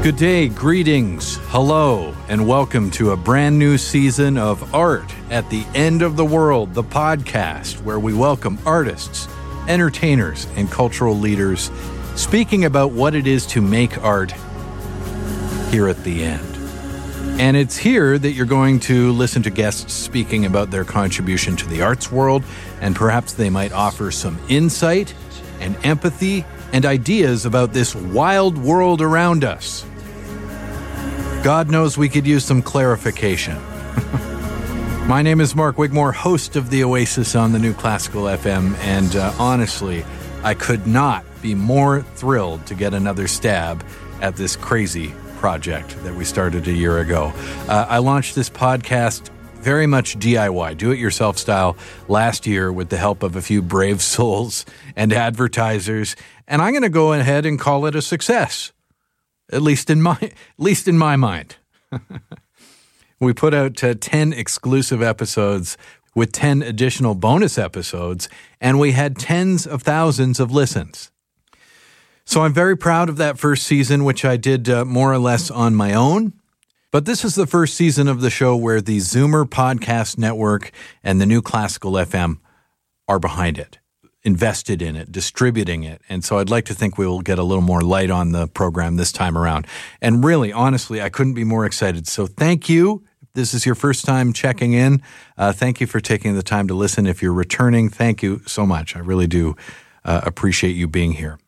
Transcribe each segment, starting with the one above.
Good day, greetings, hello, and welcome to a brand new season of Art at the End of the World, the podcast where we welcome artists, entertainers, and cultural leaders speaking about what it is to make art here at the end. And it's here that you're going to listen to guests speaking about their contribution to the arts world, and perhaps they might offer some insight and empathy and ideas about this wild world around us. God knows we could use some clarification. My name is Mark Wigmore, host of The Oasis on the new Classical FM, and uh, honestly, I could not be more thrilled to get another stab at this crazy project that we started a year ago. Uh, I launched this podcast very much DIY, do it yourself style, last year with the help of a few brave souls and advertisers, and I'm going to go ahead and call it a success at least in my at least in my mind. we put out uh, 10 exclusive episodes with 10 additional bonus episodes and we had tens of thousands of listens. So I'm very proud of that first season which I did uh, more or less on my own. But this is the first season of the show where the Zoomer Podcast Network and the new Classical FM are behind it invested in it, distributing it. And so I'd like to think we will get a little more light on the program this time around. And really, honestly, I couldn't be more excited. So thank you. If this is your first time checking in. Uh, thank you for taking the time to listen. If you're returning, thank you so much. I really do uh, appreciate you being here.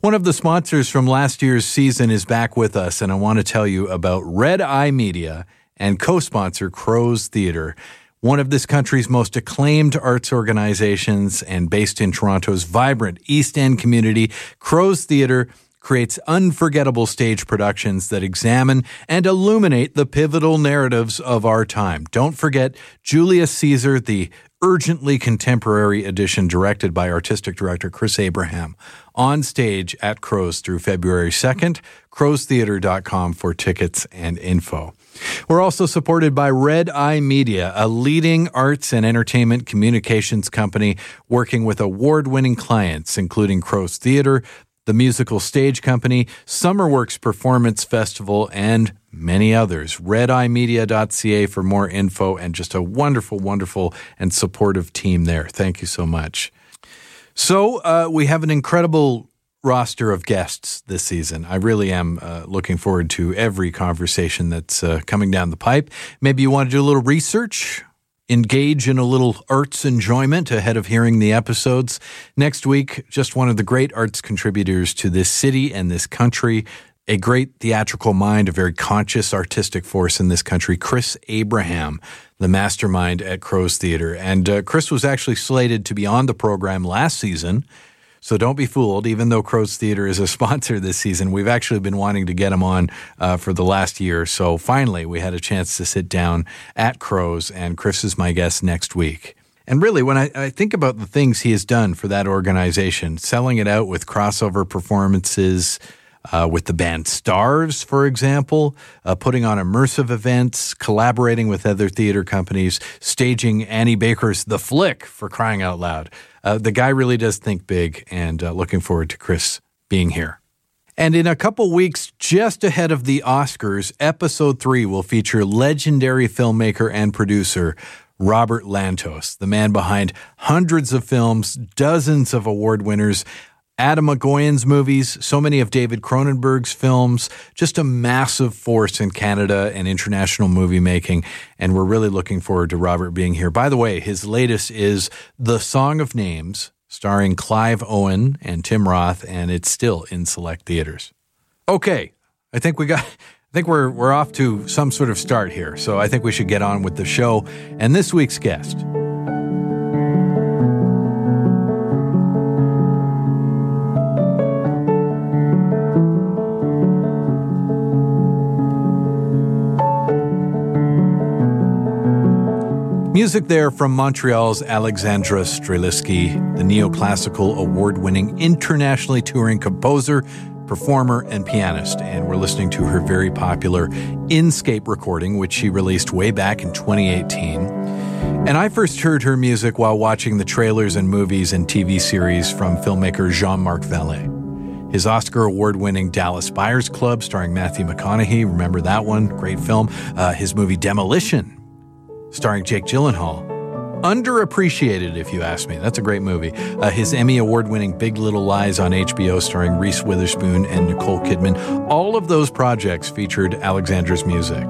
One of the sponsors from last year's season is back with us, and I want to tell you about Red Eye Media and co sponsor Crow's Theatre one of this country's most acclaimed arts organizations and based in Toronto's vibrant East End community, Crow's Theatre creates unforgettable stage productions that examine and illuminate the pivotal narratives of our time. Don't forget Julius Caesar, the urgently contemporary edition directed by artistic director Chris Abraham, on stage at Crow's through February 2nd. CrowsTheatre.com for tickets and info. We're also supported by Red Eye Media, a leading arts and entertainment communications company working with award winning clients, including Crow's Theatre, the Musical Stage Company, Summerworks Performance Festival, and many others. RedEyeMedia.ca for more info and just a wonderful, wonderful, and supportive team there. Thank you so much. So, uh, we have an incredible roster of guests this season. I really am uh, looking forward to every conversation that's uh, coming down the pipe. Maybe you want to do a little research, engage in a little arts enjoyment ahead of hearing the episodes. Next week, just one of the great arts contributors to this city and this country. A great theatrical mind, a very conscious artistic force in this country, Chris Abraham, the mastermind at Crow's Theatre. And uh, Chris was actually slated to be on the program last season so don't be fooled. Even though Crow's Theatre is a sponsor this season, we've actually been wanting to get him on uh, for the last year. So finally, we had a chance to sit down at Crow's, and Chris is my guest next week. And really, when I, I, think about the things he has done for that organization, selling it out with crossover performances, uh, with the band Stars, for example, uh, putting on immersive events, collaborating with other theater companies, staging Annie Baker's The Flick for crying out loud. Uh, the guy really does think big, and uh, looking forward to Chris being here. And in a couple weeks, just ahead of the Oscars, episode three will feature legendary filmmaker and producer Robert Lantos, the man behind hundreds of films, dozens of award winners, Atom Egoyan's movies, so many of David Cronenberg's films, just a massive force in Canada and international movie making. And we're really looking forward to Robert being here. By the way, his latest is The Song of Names, starring Clive Owen and Tim Roth, and it's still in select theaters. Okay, I think we got. I think we're we're off to some sort of start here. So I think we should get on with the show and this week's guest. Music there from Montreal's Alexandra Streliski, the neoclassical award winning, internationally touring composer, performer, and pianist. And we're listening to her very popular Inscape recording, which she released way back in 2018. And I first heard her music while watching the trailers and movies and TV series from filmmaker Jean Marc Vallée. His Oscar award winning Dallas Buyers Club, starring Matthew McConaughey, remember that one? Great film. Uh, his movie Demolition, starring Jake Gyllenhaal. Underappreciated, if you ask me. That's a great movie. Uh, his Emmy award winning Big Little Lies on HBO, starring Reese Witherspoon and Nicole Kidman. All of those projects featured Alexandra's music.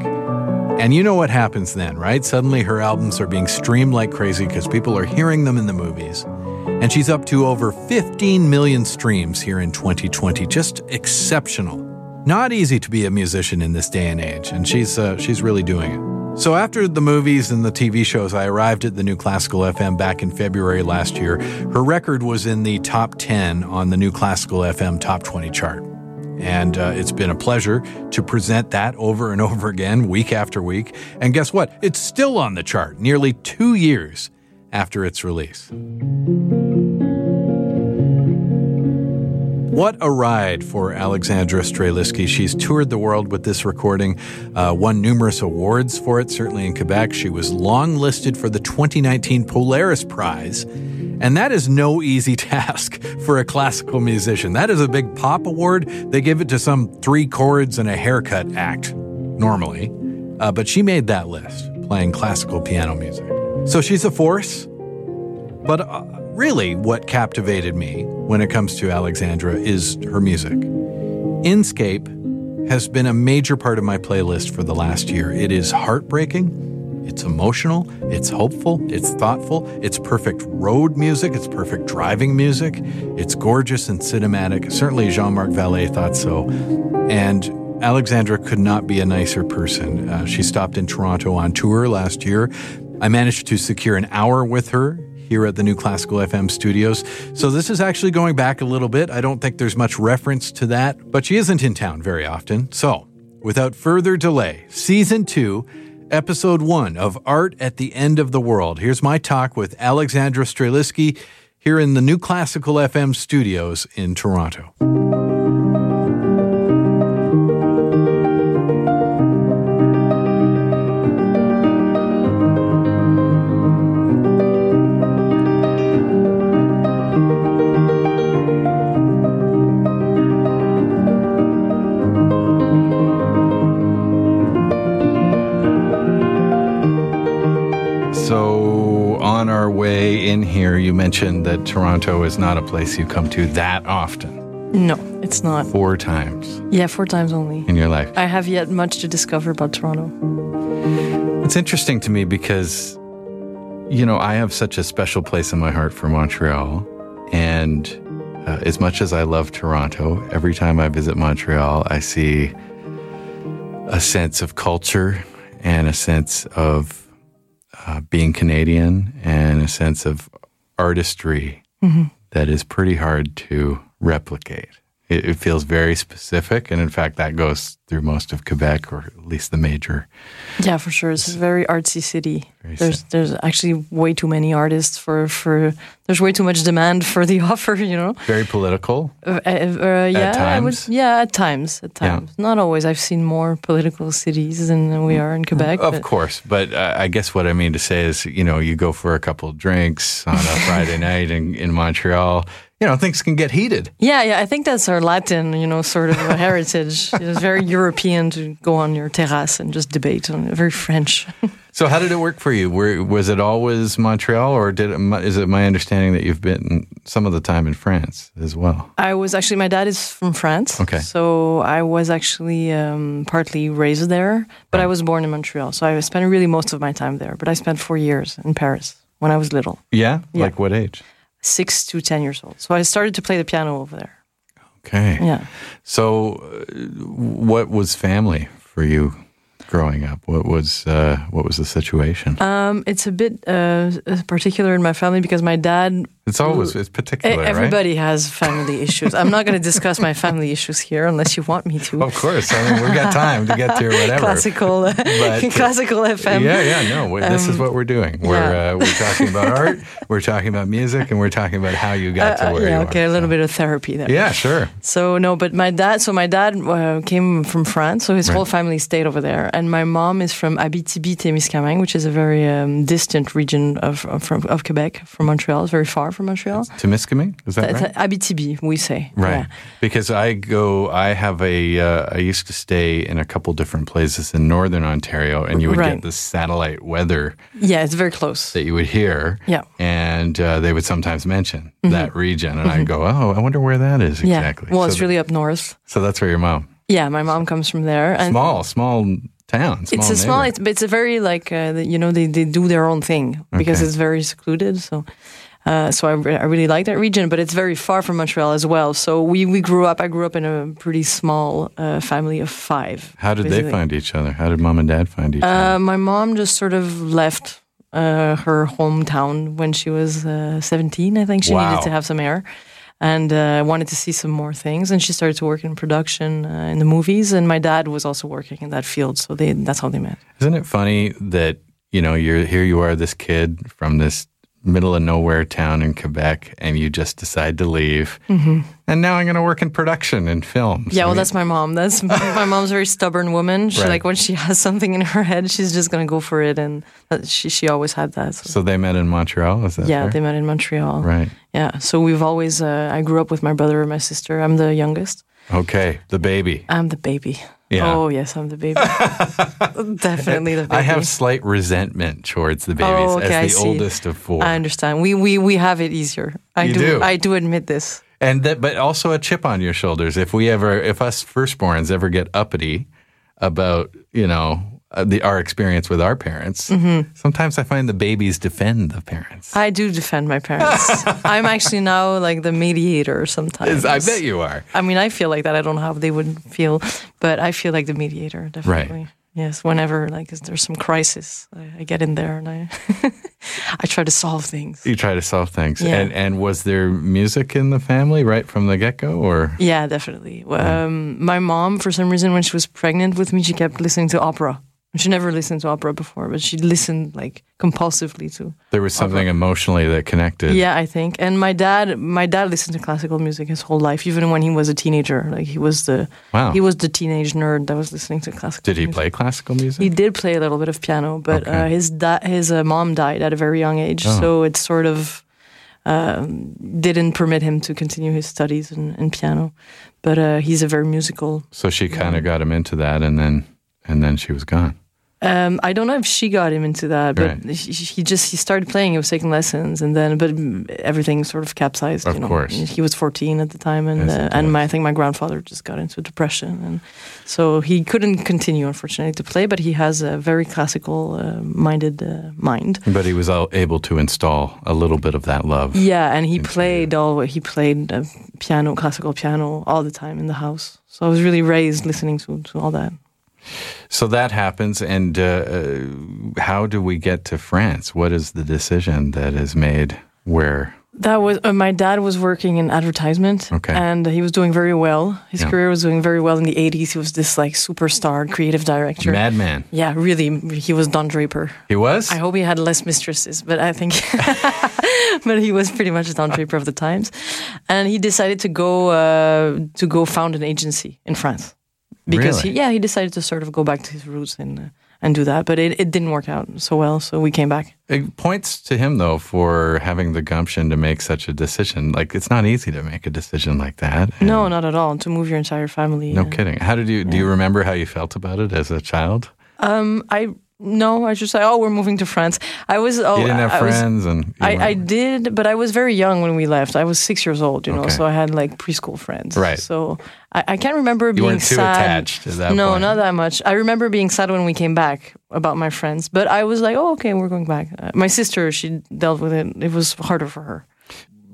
And you know what happens then, right? Suddenly her albums are being streamed like crazy because people are hearing them in the movies. And she's up to over 15 million streams here in 2020. Just exceptional. Not easy to be a musician in this day and age, and she's uh, she's really doing it. So, after the movies and the TV shows, I arrived at the new Classical FM back in February last year. Her record was in the top 10 on the new Classical FM Top 20 chart. And uh, it's been a pleasure to present that over and over again, week after week. And guess what? It's still on the chart nearly two years after its release. What a ride for Alexandra Streliski. She's toured the world with this recording, uh, won numerous awards for it, certainly in Quebec. She was long listed for the 2019 Polaris Prize. And that is no easy task for a classical musician. That is a big pop award. They give it to some three chords and a haircut act, normally. Uh, but she made that list, playing classical piano music. So she's a force. But uh, really, what captivated me when it comes to Alexandra is her music. Inscape has been a major part of my playlist for the last year. It is heartbreaking, it's emotional, it's hopeful, it's thoughtful, it's perfect road music, it's perfect driving music, it's gorgeous and cinematic. Certainly, Jean Marc Vallée thought so. And Alexandra could not be a nicer person. Uh, she stopped in Toronto on tour last year. I managed to secure an hour with her here at the new Classical FM studios. So this is actually going back a little bit. I don't think there's much reference to that, but she isn't in town very often. So without further delay, season two, episode one of Art at the End of the World. Here's my talk with Alexandra Streliski here in the new Classical FM studios in Toronto. Mentioned that Toronto is not a place you come to that often. No, it's not. Four times. Yeah, four times only. In your life. I have yet much to discover about Toronto. It's interesting to me because, you know, I have such a special place in my heart for Montreal. And uh, as much as I love Toronto, every time I visit Montreal, I see a sense of culture and a sense of uh, being Canadian and a sense of artistry mm-hmm. that is pretty hard to replicate. It, it, feels very specific, and in fact, that goes through most of Quebec, or at least the major. Yeah, for sure, it's a very artsy city. Very there's sad. there's actually way too many artists for for. There's way too much demand for the offer. You know. Very political. Uh, uh, uh yeah, at times. Would, yeah, at times. At times, yeah. not always. I've seen more political cities than we are in Quebec. Of but. course, but uh, I guess what I mean to say is, you know, you go for a couple of drinks on a Friday night in, in Montreal you know, things can get heated. Yeah, yeah. I think that's our Latin, you know, sort of heritage. It's very European to go on your terrace and just debate. On very French. so, how did it work for you? Were, was it always Montreal, or did it, is it my understanding that you've been some of the time in France as well? I was actually. My dad is from France. Okay. So I was actually um, partly raised there, but. I was born in Montreal. So I spent really most of my time there. But I spent four years in Paris when I was little. Yeah. yeah. Like what age? Six to 10 years old. So I started to play the piano over there. Okay. Yeah. So, uh, what was family for you growing up? What was uh, what was the situation? Um, it's a bit uh, particular in my family because my dad It's always it's particular, right? Everybody has family issues. I'm not going to discuss my family issues here unless you want me to. Of course, I mean we've got time to get to whatever. classical, uh, But- classical FM. Yeah, yeah, no. we- this is what we're doing. We're yeah. uh, we're talking about art, we're talking about music, and we're talking about how you got to Uh, where yeah, you okay, are. a little bit of therapy there. Yeah, sure. So no, but my dad. So my dad uh, came from France, so his Right. whole family stayed over there, and my mom is from Abitibi-Témiscamingue, which is a very um, distant region of of, from, of Quebec, from Montreal. It's very far from Montreal. Temiskaming, is that It's right? Abitibi, we say. Right. Yeah. Because I go, I have a, uh, I used to stay in a couple different places in northern Ontario, and you would Right. get the satellite weather Yeah, it's very close. that you would hear. Yeah. Mm-hmm. And uh, they would sometimes mention that region, and I'd go, oh, I wonder where that is Yeah. exactly. Well, so, it's really up north. so that's where your mom. Yeah, my mom comes from there, and Small, small town. Small it's a small. It's, it's a very like uh, you know they, they do their own thing because Okay. it's very secluded. So. Uh, so I, re- I really like that region, but it's very far from Montreal as well. So we, we grew up. I grew up in a pretty small uh, family of five. How did basically. they find each other? How did mom and dad find each other? Uh, my mom just sort of left uh, her hometown when she was uh, 17. I think she Wow. needed to have some air and uh, wanted to see some more things. And she started to work in production uh, in the movies. And my dad was also working in that field, so they that's how they met. Isn't it funny that you know you're here? You are this kid from this middle of nowhere town in Quebec, and you just decide to leave. And now I'm going to work in production and films. Mm-hmm. Yeah, I well, mean, that's my mom. That's my mom's a very stubborn woman. She Right. like when she has something in her head, she's just gonna go for it, and she she always had that. So. so they met in Montreal. Is that yeah, fair? they met in Montreal. right? Yeah, so we've always. Uh, I grew up with my brother and my sister. I'm the youngest. Okay, the baby. I'm the baby. Yeah. Oh yes, I'm the baby. Definitely the baby. I have slight resentment towards the babies Oh, okay, as the see. oldest of four, I understand. We we we have it easier. I You do, do? I do admit this. and that, but also a chip on your shoulders. If we ever, if us firstborns ever get uppity about, you know, uh, the our experience with our parents, Mm-hmm. sometimes I find the babies defend the parents. I do defend my parents. I'm actually now like the mediator sometimes. I bet you are. I mean, I feel like that. I don't know how they would feel, but I feel like the mediator, definitely. Yes, whenever like there's some crisis, I, I get in there and I I try to solve things. You try to solve things. Yeah. And and was there music in the family right from the get go, or Yeah, definitely. Um, my mom, for some reason, when she was pregnant with me, she kept listening to opera. She never listened to opera before, but she listened like compulsively to. there was something emotionally that connected? Yeah, I think. And my dad, my dad listened to classical music his whole life, even when he was a teenager. Like he was the Wow. he was the teenage nerd that was listening to classical. Did he music. play classical music? He did play a little bit of piano, but Okay. uh, his da- his uh, mom died at a very young age, Oh. so it sort of um, didn't permit him to continue his studies in, in piano. But uh, he's a very musical. so she kind of got him into that, and then and then she was gone. Um, I don't know if she got him into that, but Right. he, he just he started playing. He was taking lessons, and then but everything sort of capsized. Of you know. course. he was fourteen at the time, and Yes, uh, and my, I think my grandfather just got into depression, and so he couldn't continue, unfortunately, to play. But he has a very classical uh, minded uh, mind. But he was all able to install a little bit of that love. Yeah, and he played all he played uh, piano, classical piano, all the time in the house. So I was really raised listening to to all that. So that happens, and uh, uh, how do we get to France? What is the decision that is made? Where? That was uh, my dad was working in advertisement, Okay. and he was doing very well. His Yeah. career was doing very well in the '80s. He was this like superstar creative director. Madman. Yeah, really, he was Don Draper. He was. I hope he had less mistresses, but I think, but he was pretty much Don Draper of the times, and he decided to go uh, to go found an agency in France because Really? he, yeah he decided to sort of go back to his roots and uh, and do that, but it, it didn't work out so well, so we came back. It points to him though for having the gumption to make such a decision. Like it's not easy to make a decision like that. No, not at all. To move your entire family. no uh, kidding. How did you? Do you remember how you felt about it as a child? Um, I no, I just say, oh, we're moving to France. I was oh, you didn't have I was- friends, and I, I did, but I was very young when we left. I was six years old, you know, Okay. so I had like preschool friends. Right. So I, I can't remember You being too sad. attached at that no, point. not that much. I remember being sad when we came back about my friends, but I was like, oh, okay, we're going back. Uh, my sister, she dealt with it. It was harder for her.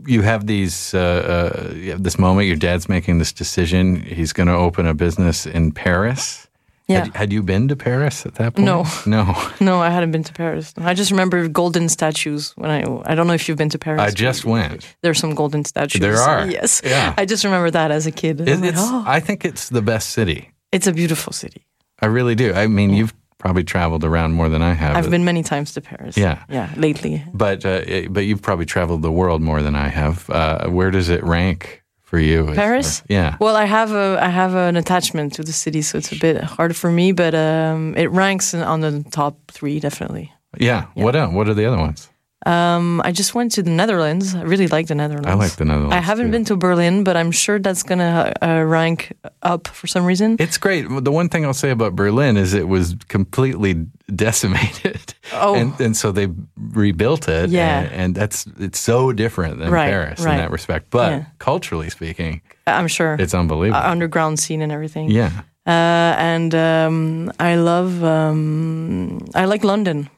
you have these. Uh, uh, you have this moment. Your dad's making this decision. He's going to open a business in Paris, Yeah. Had, had you been to Paris at that point? No. No. No, I hadn't been to Paris. I just remember golden statues when I. I don't know if you've been to Paris. I just went. There's some golden statues. There are. Yes. Yeah. I just remember that as a kid. It- like, oh, I think it's the best city. it's a beautiful city. I really do. I mean, you've probably traveled around more than I have. I've been many times to Paris. Yeah. Yeah, lately. but uh, but you've probably traveled the world more than I have. Uh, where does it rank for you? as Paris? far- yeah. Well, I have a I have an attachment to the city, so it's a bit hard for me. But um, it ranks in, on the top three, definitely. yeah. What else? What are the other ones? Um, I just went to the Netherlands. I really like the Netherlands. I like the Netherlands. I haven't too. been to Berlin, but I'm sure that's gonna uh, rank up for some reason. It's great. The one thing I'll say about Berlin is it was completely decimated. Oh. And, and so they rebuilt it. Yeah. And, and that's it's so different than Right, Paris in that respect. But Yeah. culturally speaking, I'm sure it's unbelievable. Uh, underground scene and everything. yeah. Uh, and um, I love um, I like London.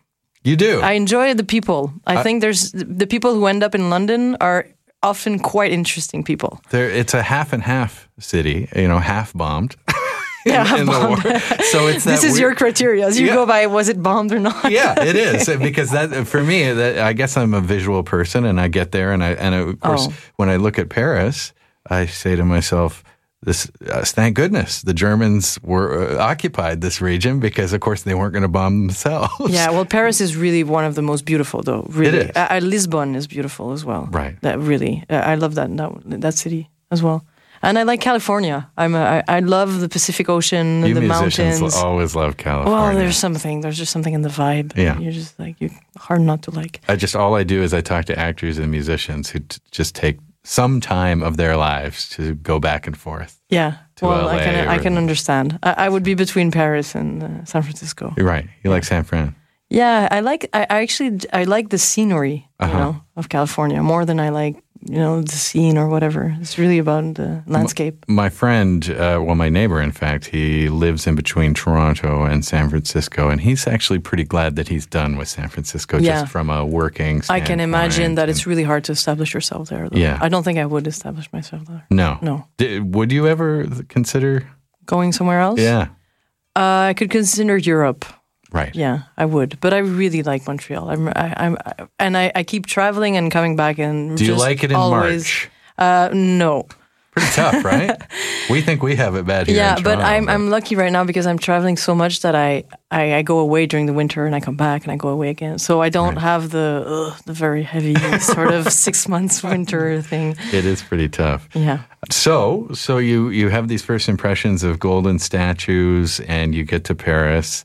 You do. I enjoy the people. I, think there's the people who end up in London are often quite interesting people. there, it's a half and half city, you know, half bombed. Yeah, in the war. So it's This is weird- your criteria. As you Yeah. go by was it bombed or not? yeah, it is because that for me that I guess I'm a visual person and I get there and I and of oh. course Oh. when I look at Paris, I say to myself. This, uh, thank goodness, the Germans were uh, occupied this region because, of course, they weren't going to bomb themselves. Yeah, well, Paris is really one of the most beautiful, though. Really, is. Uh, uh, Lisbon is beautiful as well. Right. That really, uh, I love that, that that city as well. And I like California. I'm a, I, I love the Pacific Ocean, you the musicians mountains. always love California. Well, there's something. There's just something in the vibe. Yeah. you're just like you hard not to like. I just all I do is I talk to actors and musicians who t- just take some time of their lives to go back and forth. Yeah. To well, I LA can I can understand. I, I would be between Paris and uh, San Francisco. You're right. You like San Fran. Yeah, I like. I, I actually I like the scenery, Uh-huh. you know, of California more than I like you know the scene or whatever. It's really about the landscape. My friend, uh, well, my neighbor, in fact, he lives in between Toronto and San Francisco, and he's actually pretty glad that he's done with San Francisco Yeah. just from a working I can imagine that and- it's really hard to establish yourself there. Though. Yeah. I don't think I would establish myself there. No. No. D- would you ever consider? Going somewhere else? Yeah. Uh, I could consider Europe. Right. Yeah, I would. But I really like Montreal. I'm, I, I'm, and I, I keep traveling and coming back. And Do you like it in always, March? Uh, no. Pretty tough, right? we think we have it bad here. yeah, in but I'm I'm lucky right now because I'm traveling so much that I, I, I go away during the winter and I come back and I go away again. So I don't have the ugh, the very heavy sort of six months winter thing. it is pretty tough. Yeah. So, so you you have these first impressions of golden statues, and you get to Paris,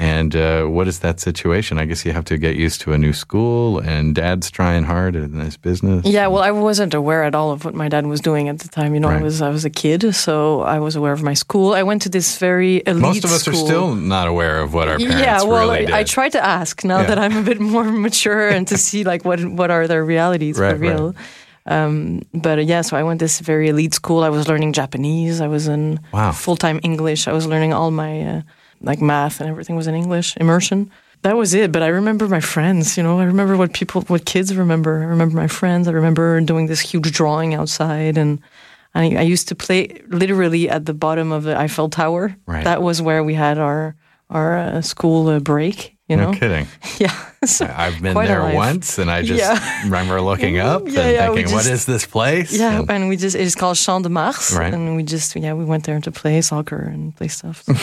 and uh, what is that situation? I guess you have to get used to a new school, and Dad's trying hard in his business. Yeah, well, I wasn't aware at all of what my dad was doing at the time. You know, Right. I was I was a kid, so I was aware of my school. I went to this very elite school. Most of us school. are still not aware of what our parents yeah, well, really did. I, I try to ask now Yeah. that I'm a bit more mature and to see like what what are their realities Right, for real. Um, but uh, yeah, so I went to this very elite school. I was learning Japanese. I was in Wow. full time English. I was learning all my uh, like math and everything was in English immersion. That was it. But I remember my friends. You know, I remember what people, what kids remember. I remember my friends. I remember doing this huge drawing outside and. I, I used to play literally at the bottom of the Eiffel Tower. Right. That was where we had our our uh, school uh, break. You know? no kidding. yeah. So, I've been there once, and I just Yeah. remember looking up Yeah, and yeah, thinking, "What just- is this place?" yeah, And- and we just it's called Champ de Mars, Right. and we just yeah we went there to play soccer and play stuff. So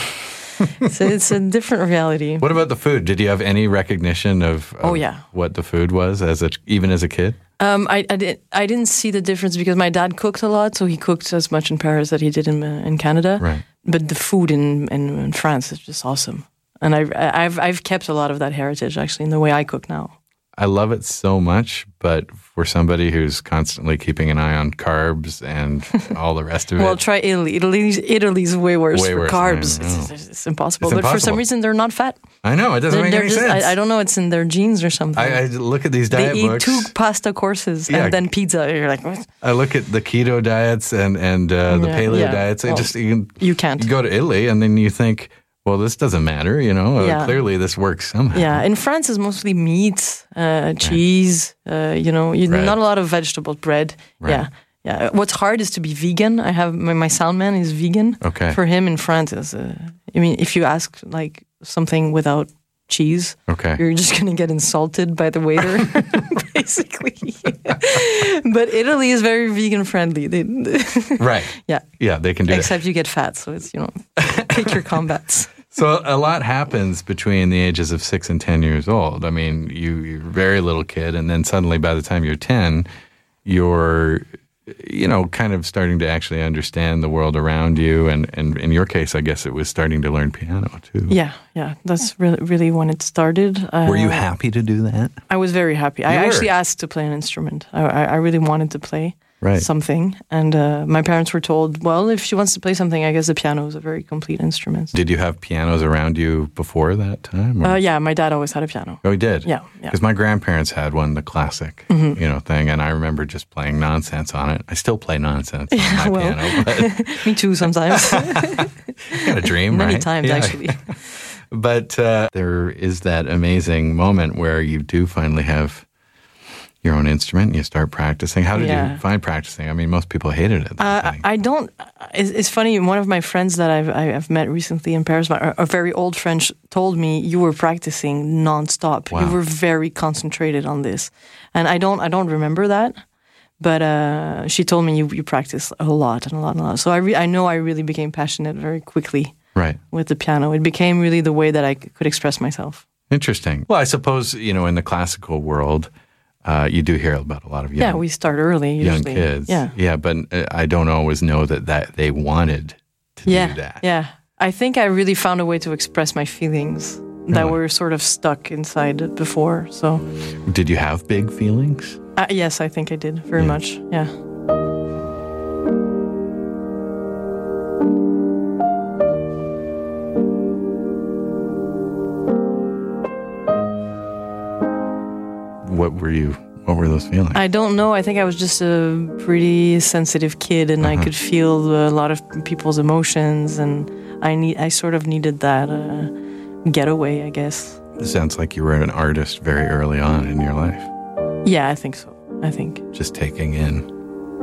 it's a different reality. What about the food? Did you have any recognition of, of Oh, yeah. what the food was as a even as a kid? Um, I I, did, I didn't see the difference because my dad cooked a lot, so he cooked as much in Paris that he did in uh, in Canada. Right. But the food in, in in France is just awesome, and I I've I've kept a lot of that heritage actually in the way I cook now. I love it so much, but for somebody who's constantly keeping an eye on carbs and all the rest of Well, it, Well, try Italy. Italy's Italy's way worse Way for worse, carbs. It's, it's, it's impossible. It's but for some reason, they're not fat. I know it doesn't They're, make they're any just, sense. I, I don't know. It's in their genes or something. I, I look at these diet they diet eat two pasta courses Yeah. and then pizza. You're like, what? I look at the keto diets and and uh, the Yeah, paleo yeah. diets. I Well, just you, can- you can't. you go to Italy and then you think, well, this doesn't matter. You know, uh, clearly this works somehow. Yeah, in France it's mostly meat, uh, cheese. Uh, you know, you, not a lot of vegetable Bread. Right. Yeah, yeah. What's hard is to be vegan. I have my, my sound man is vegan. Okay. For him in France, is uh, I mean, if you ask like something without cheese, Okay. you're just gonna get insulted by the waiter, basically. but Italy is very vegan friendly. They, Right. yeah, Yeah, they can do that. except you get fat, so it's you know pick your combats. So a lot happens between the ages of six and ten years old. I mean, you you're a very little kid, and then suddenly by the time you're ten, you're you know kind of starting to actually understand the world around you. And and in your case, I guess it was starting to learn piano too. Yeah, yeah, that's really really when it started. Uh, Were you happy to do that? I was very happy. I were? actually asked to play an instrument. I, I, I really wanted to play Right. something, and uh, my parents were told, "Well, if she wants to play something, I guess the piano is a very complete instrument." Did you have pianos around you before that time? Uh, yeah, my dad always had a piano. Oh, he did. Yeah, yeah. Mm-hmm. Because my grandparents had one, the classic, you know, thing, and I remember just playing nonsense on it. I still play nonsense on my well. piano, but Me too, sometimes. got a dream, Many right? times, Yeah. actually. But uh, there is that amazing moment where you do finally have your own instrument and you start practicing. How did Yeah. you find practicing? I mean, most people hated it. Uh, I don't. It's, it's funny. One of my friends that I've I- I've met recently in Paris, my, a very old friend, told me you were practicing nonstop. Wow. You were very concentrated on this, and I don't I don't remember that. But uh, she told me you you practice a lot and a lot and a lot. So I re- I know I really became passionate very quickly right. with the piano. It became really the way that I could express myself. Interesting. Well, I suppose, you know, in the classical world, uh, you do hear about a lot of young, Yeah, we start early. young kids. Yeah. Yeah, but uh, I don't always know that, that they wanted to yeah, do that. Yeah. I think I really found a way to express my feelings that Really? were sort of stuck inside before. So, Did you have big feelings? uh, yes, I think I did very Yeah. much. Yeah. What were you, what were those feelings? I don't know. I think I was just a pretty sensitive kid and I Uh-huh. could feel a lot of people's emotions and I need I sort of needed that uh, getaway, I guess. it sounds like you were an artist very early on in your life, Yeah, I think so. I think. just taking in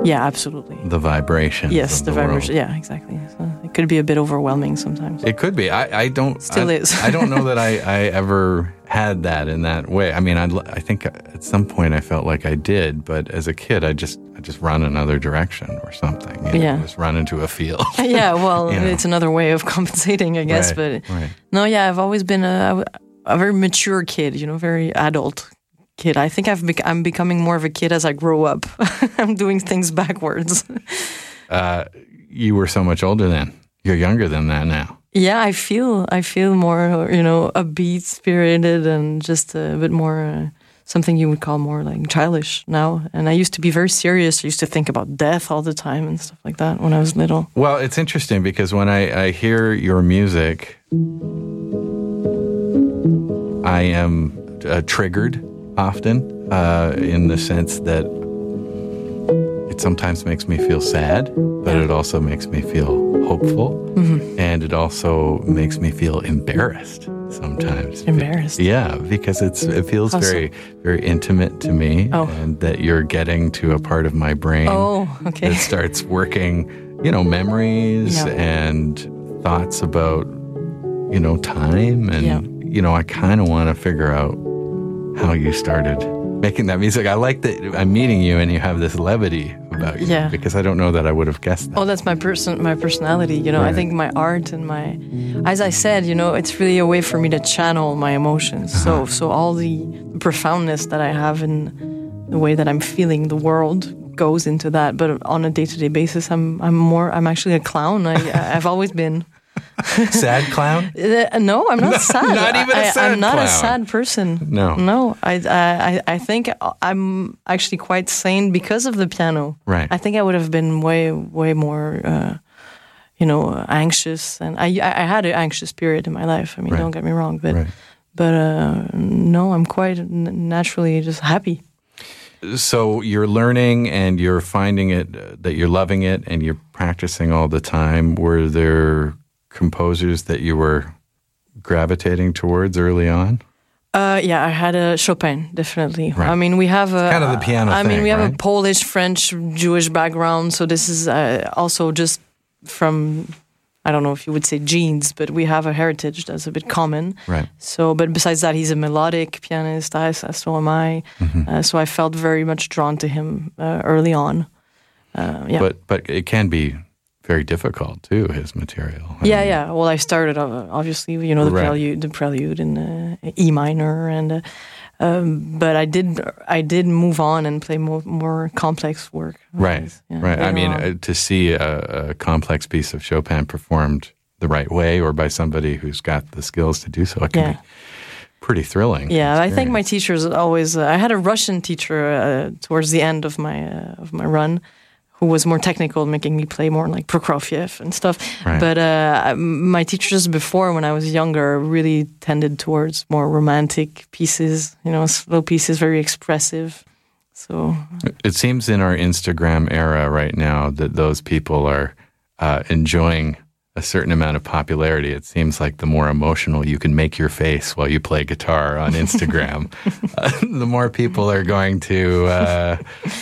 Yeah, absolutely. the vibration. Yes, the, the vibration. Yeah, exactly. So uh, it could be a bit overwhelming sometimes. It could be. I, I don't. Still I, is. I don't know that I, I ever had that in that way. I mean, I, I think at some point I felt like I did, but as a kid, I just I just run another direction or something. you know, Yeah. just run into a field. yeah, well, You know. it's another way of compensating, I guess. Right, But right. no, yeah, I've always been a, a very mature kid, you know, very adult kid. I think I've bec- I'm becoming more of a kid as I grow up. I'm doing things backwards. Uh, you were so much older then. You're younger than that now. yeah, I feel I feel more, you know, upbeat, spirited, and just a bit more. Uh, Something you would call more like childish now. And I used to be very serious. I used to think about death all the time and stuff like that when I was little. Well, it's interesting because when I, I hear your music, I am uh, triggered often uh, in the sense that it sometimes makes me feel sad, but it also makes me feel hopeful. And it also makes me feel embarrassed sometimes. Embarrassed? Yeah, because it's it feels How so? very very intimate to me Oh. and that you're getting to a part of my brain Oh, okay. that starts working, you know, memories Yeah. and thoughts about, you know, time. And, Yeah. you know, I kind of want to figure out how you started making that music. I like that I'm meeting you and you have this levity about you Yeah. because I don't know that I would have guessed that. Oh, that's my person, my personality. You know, I think my art and my, as I said, you know, it's really a way for me to channel my emotions. Uh-huh. So, so all the profoundness that I have in the way that I'm feeling the world goes into that. But on a day-to-day basis, I'm, I'm more, I'm actually a clown. I, I've always been. Sad clown? No, I'm not sad. not even a I, sad I'm not a sad person. No. no. I, I, I think I'm actually quite sane because of the piano. Right. I think I would have been way, way more, uh, you know, anxious, and I, I I had an anxious period in my life. I mean, Right. don't get me wrong, but, Right. but uh, no, I'm quite naturally just happy. So you're learning and you're finding it uh, that you're loving it and you're practicing all the time. Were there composers that you were gravitating towards early on? Uh, yeah, I had a Chopin, definitely. Right. I mean, we have a kind of the piano I mean, thing, we have a? Polish, French, Jewish background, so this is uh, also just from I don't know if you would say genes, but we have a heritage that's a bit common. Right. So, but besides that, he's a melodic pianist. I, so am I. Mm-hmm. Uh, so I felt very much drawn to him uh, early on. Uh, yeah. But but it can be very difficult too. His material. I yeah, mean, yeah. Well, I started uh, obviously, you know, the Right. prelude, the prelude in uh, E minor, and uh, um, but I did, I did move on and play more, more complex work. Right. Yeah, right. I mean, on. uh, to see a, a complex piece of Chopin performed the right way or by somebody who's got the skills to do so, it can Yeah. be pretty thrilling. Yeah, I think my teachers always. Uh, I had a Russian teacher uh, towards the end of my uh, of my run, who was more technical, making me play more like Prokofiev and stuff. Right. But uh, my teachers before, when I was younger, really tended towards more romantic pieces. You know, slow pieces, very expressive. So It seems in our Instagram era right now that those people are uh, enjoying a certain amount of popularity. It seems like the more emotional you can make your face while you play guitar on Instagram, uh, the more people are going to, uh,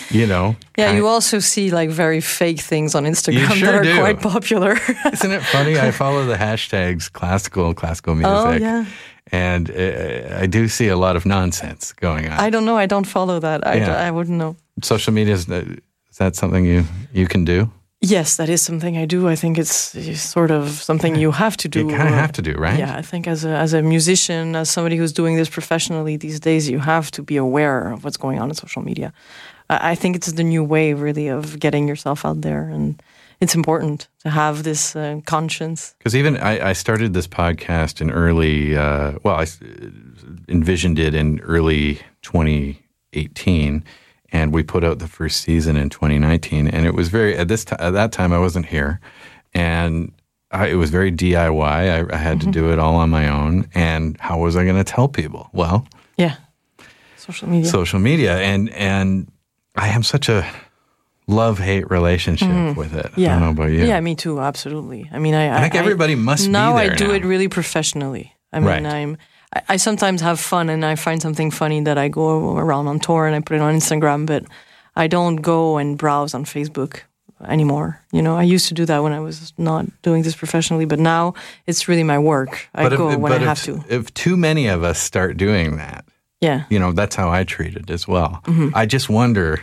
you know. yeah, you also see like very fake things on Instagram sure that are do. quite popular. Isn't it funny? I follow the hashtags classical, classical music. Oh, yeah. And uh, I do see a lot of nonsense going on. I don't know. I don't follow that. I, Yeah. I wouldn't know. Social media is, that, is that something you you can do? Yes, that is something I do. I think it's, sort of something you have to do. You kind of uh, have to do, right? Yeah, I think as a as a musician, as somebody who's doing this professionally these days, you have to be aware of what's going on in social media. I I think it's the new way, really, of getting yourself out there, and it's important to have this uh, conscience. Because even I, I started this podcast in early, uh, well, I envisioned it in early 2018, and we put out the first season in 2019, and it was very at this ti at that time I wasn't here, and I, it was very DIY. I, I had to do it all on my own, and how was I going to tell people? Well, Yeah, social media. social media, and and I have such a love hate relationship with it. I Mm-hmm. yeah, don't know about you. Yeah, me too. Absolutely. I mean, I I think everybody must be now. I do now. it really professionally. I mean, Right. I'm. I, I sometimes have fun, and I find something funny that I go around on tour and I put it on Instagram. But I don't go and browse on Facebook anymore. You know, I used to do that when I was not doing this professionally, but now it's really my work. I But go if, when I have if, to. If too many of us start doing that, Yeah. you know, that's how I treat it as well. Mm-hmm. I just wonder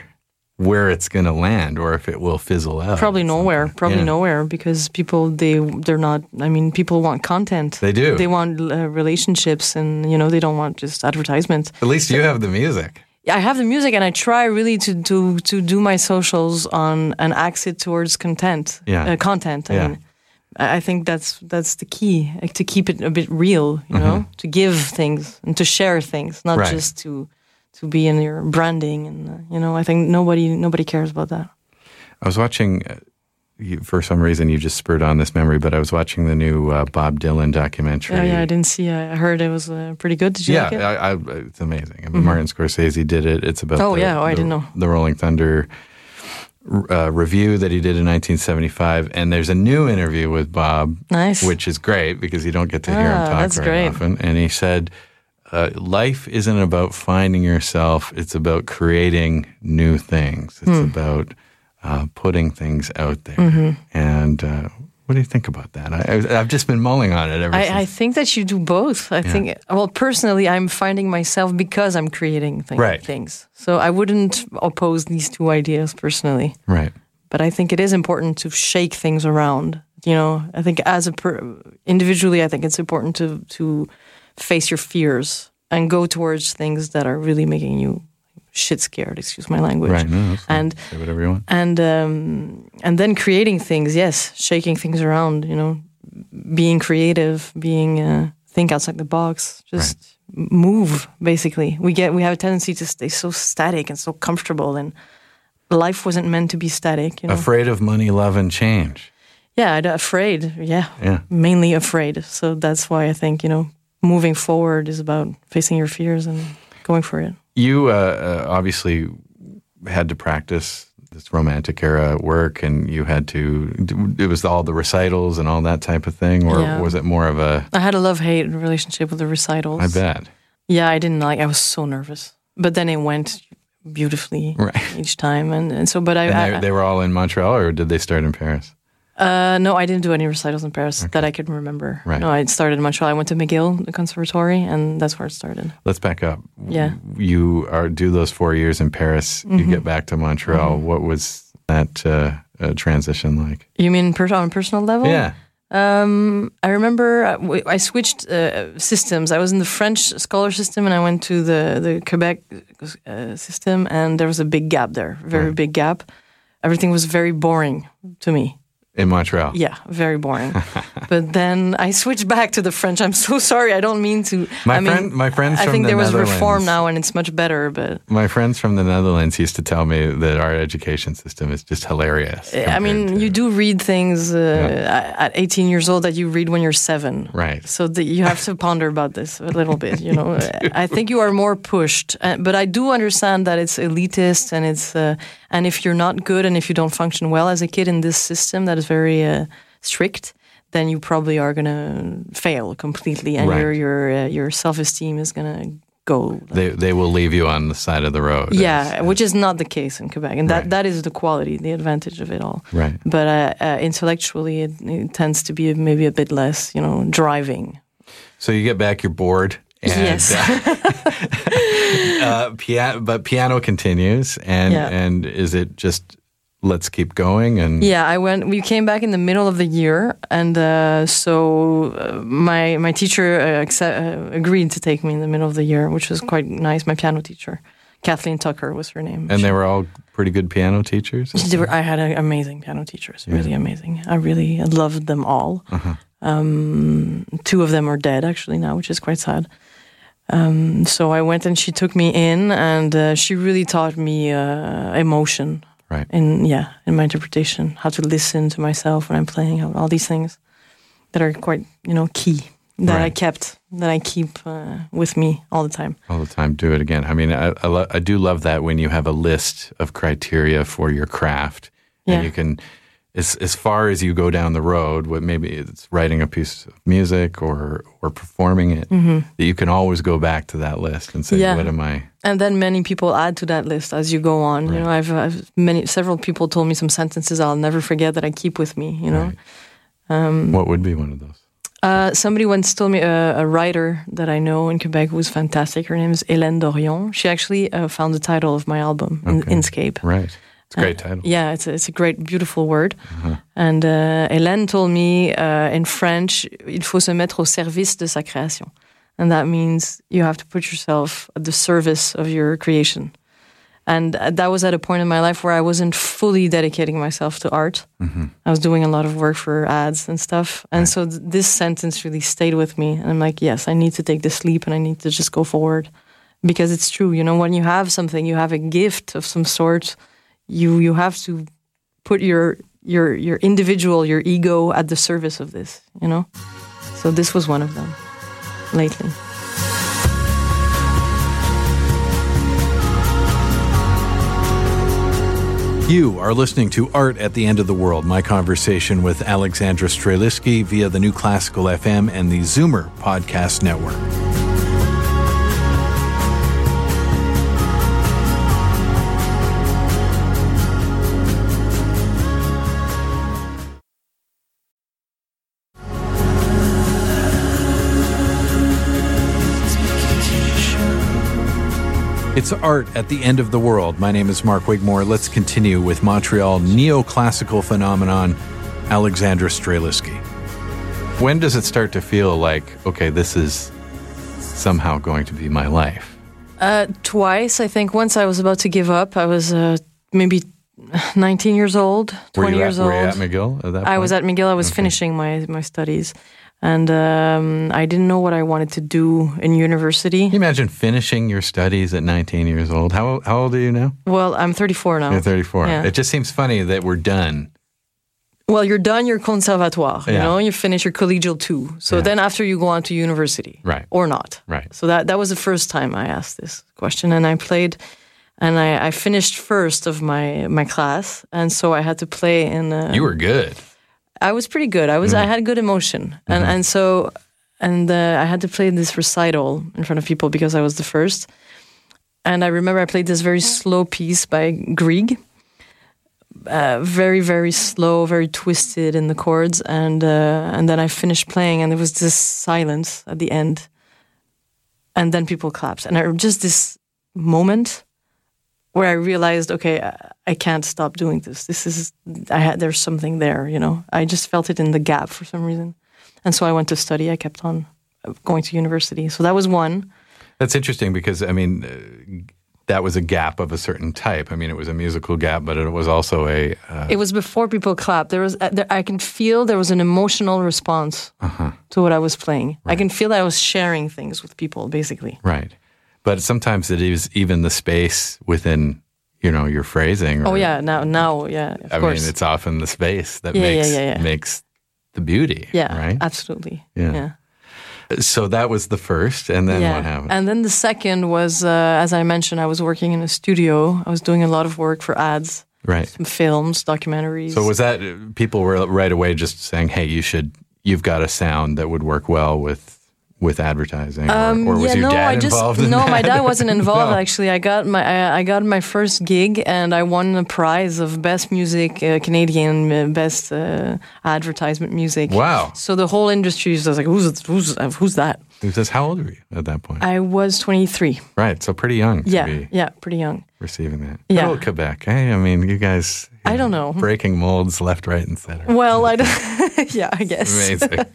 where it's going to land or if it will fizzle out. Probably nowhere. Probably Yeah. nowhere because people they they're not. I mean, people want content. They do. They want uh, relationships, and you know they don't want just advertisements. At least you have the music. Yeah, I have the music, and I try really to to to do my socials on an axis towards content. Yeah. uh, content. I Yeah. mean, I think that's that's the key like, to keep it a bit real. You know, to give things and to share things, not Mm-hmm. Right. just to to be in your branding. And uh, you know, I think nobody nobody cares about that. I was watching, uh, you, for some reason, you just spurred on this memory, but I was watching the new uh, Bob Dylan documentary. Yeah, yeah, I didn't see. I heard it was uh, pretty good. Did you yeah, like it? Mm-hmm. I, I, it's amazing. I mean, Martin Scorsese did it. It's about Oh, the, yeah. Oh, I the- didn't know. the Rolling Thunder uh, Revue that he did in 1975, and there's a new interview with Bob, Nice. which is great because you don't get to hear him Ah, talk that's very great. often. And he said, uh, "Life isn't about finding yourself; it's about creating new things. It's Hmm. about uh, putting things out there." Mm-hmm. And uh, what do you think about that? I, I've just been mulling on it ever since. I, I think that you do both. I think, well, personally, I'm finding myself because I'm creating thing, Right. things. So I wouldn't oppose these two ideas personally. right. But I think it is important to shake things around. You know, I think as a per, individually, I think it's important to to face your fears and go towards things that are really making you shit scared. Excuse my language. Right. No. And say whatever you want. and um, and then creating things yes shaking things around you know being creative being uh, think outside the box just m move basically we get we have a tendency to stay so static and so comfortable and life wasn't meant to be static you know Afraid of money, love, and change. yeah I'd- afraid yeah Yeah. mainly afraid so that's why i think you know moving forward is about facing your fears and going for it You uh, uh, obviously had to practice this romantic era work, and you had to. It was all the recitals and all that type of thing, or Yeah. was it more of a? i had a love-hate relationship with the recitals I bet. Yeah, I didn't like. I was so nervous, but then it went beautifully Right. each time, and, and so. But I, And I they, they were all in Montreal, or did they start in Paris? Uh, no, I didn't do any recitals in Paris that I could remember. Right. No, I started in Montreal. I went to McGill, the conservatory, and that's where it started. Let's back up. Yeah. You are do those four years in Paris. You Mm-hmm. get back to Montreal. What was that uh, uh, transition like? You mean per- on a personal level? Yeah. Um, I remember I, w- I switched uh, systems. I was in the French scholar system, and I went to the the Quebec uh, system, and there was a big gap there, very Right. big gap. Everything was very boring to me. In Montreal. Yeah, very boring. but then I switched back to the French. I'm so sorry. I don't mean to. My I mean, friend- my friends I think the there was reform now, and it's much better. But My friends from the Netherlands used to tell me that our education system is just hilarious. I mean, to- you do read things uh, at 18 years old that you read when you're seven. Right. So that you have to ponder about this a little bit. You know, I think you are more pushed, uh, but I do understand that it's elitist and it's uh, and if you're not good and if you don't function well as a kid in this system that is very uh, strict, then you probably are gonna fail completely, and Right. your your uh, your self esteem is gonna go. They they will leave you on the side of the road. yeah, as- which is not the case in Quebec, and that, Right. that is the quality, the advantage of it all. right. But uh, uh, intellectually, it, it tends to be maybe a bit less, you know, driving. So you get back, you're bored. And, Yes. uh, piano, but piano continues, and Yeah. and is it just let's keep going and Yeah, I went. We came back in the middle of the year, and uh, so uh, my my teacher uh, accept, uh, agreed to take me in the middle of the year, which was quite nice. My piano teacher, Kathleen Tucker, was her name. and they were all pretty good piano teachers. Were, I had an amazing piano teachers, really amazing. I really loved them all. Um, two of them are dead actually now, which is quite sad. Um, so I went and she took me in, and uh, she really taught me uh, emotion. Right. In yeah, in my interpretation, how to listen to myself when I'm playing, all these things that are quite you know key that I kept that I keep uh, with me all the time. all the time. Do it again. I mean, I I, lo- I do love that when you have a list of criteria for your craft, Yeah. and you can. As, as far as you go down the road, what maybe it's writing a piece of music or or performing it, that you can always go back to that list and say, Mm-hmm. Yeah. "What am I?" And then many people add to that list as you go on. You know, I've, I've many several people told me some sentences I'll never forget that I keep with me. You know, Right. what would be one of those? uh, somebody once told me uh, a writer that I know in Quebec who was fantastic. Her name is Hélène Dorion. She actually uh, found the title of my album, in, Okay. Inscape. Right. It's a great title. Uh, Yeah, it's a, it's a great, beautiful word. And uh, Hélène told me uh, in French, il faut se mettre au service de sa création. And that means you have to put yourself at the service of your creation. And that was at a point in my life where I wasn't fully dedicating myself to art. I was doing a lot of work for ads and stuff. And so th- this sentence really stayed with me. And I'm like, yes, I need to take this leap and I need to just go forward. Because it's true, you know, when you have something, you have a gift of some sort, you you have to put your your your individual, your ego at the service of this, you know? So this was one of them lately. You are listening to Art at the End of the World, my conversation with Alexandra Streliski via the New Classical FM and the Zoomer Podcast Network. It's Art at the End of the World. My name is Mark Wigmore. Let's continue with Montreal neoclassical phenomenon, Alexandra Streliski. When does it start to feel like, okay, this is somehow going to be my life? Uh, twice, I think. Once I was about to give up. I was uh, maybe 19 years old, 20 were you, years at, old. were you at McGill at that I was at McGill. I was finishing my, my studies. And um, I didn't know what I wanted to do in university. Can you imagine finishing your studies at 19 years old? How, how old are you now? Well, I'm 34 now. You're 34. Yeah. It just seems funny that we're done. Well, you're done your conservatoire, you know, you finish your collegial too. So Yeah. then after you go on to university. Right. Or not. Right. So that, that was the first time I asked this question. And I played, and I, I finished first of my, my class. And so I had to play in. Uh, You were good. I was pretty good. I was, I had good emotion. And, and so, and uh, I had to play this recital in front of people because I was the first. And I remember I played this very slow piece by Grieg uh, very very slow, very twisted in the chords, and uh, and then I finished playing, and there was this silence at the end, and then people clapped, and I, just this moment where I realized, okay, I, can't stop doing this. This is I had there's something there, you know. I just felt it in the gap for some reason, and so I went to study. I kept on uh, going to university. So that was one. That's interesting because I mean, uh, that was a gap of a certain type. I mean, it was a musical gap, but it was also a. Uh, It was before people clapped. There was uh, there, I can feel there was an emotional response Uh-huh. to what I was playing. I can feel that I was sharing things with people, basically. right, but sometimes it is even the space within, you know, your phrasing. Oh yeah, now now yeah, of I course. mean, it's often the space that Yeah, makes yeah, yeah. makes the beauty. yeah, right. absolutely. Yeah. So that was the first, and then what happened? And then the second was, uh, as I mentioned, I was working in a studio. I was doing a lot of work for ads, right. some films, documentaries. So was that people were right away just saying, "Hey, you should, you've got a sound that would work well with with advertising," or, Um, or was yeah, your no, dad I just involved? In no, that? my dad wasn't involved. No. Actually, I got my I, I got my first gig and I won a prize of best music uh, Canadian uh, best uh, advertisement music. Wow. So the whole industry was like, who's who's who's that? Who says how old were you at that point? I was 23. right, so pretty young to Yeah, be yeah, pretty young. Receiving that. Yeah. Good old Quebec, hey? I mean, you guys. you I don't know. Breaking molds left, right, and center. Well, I don't. yeah, I guess. Amazing.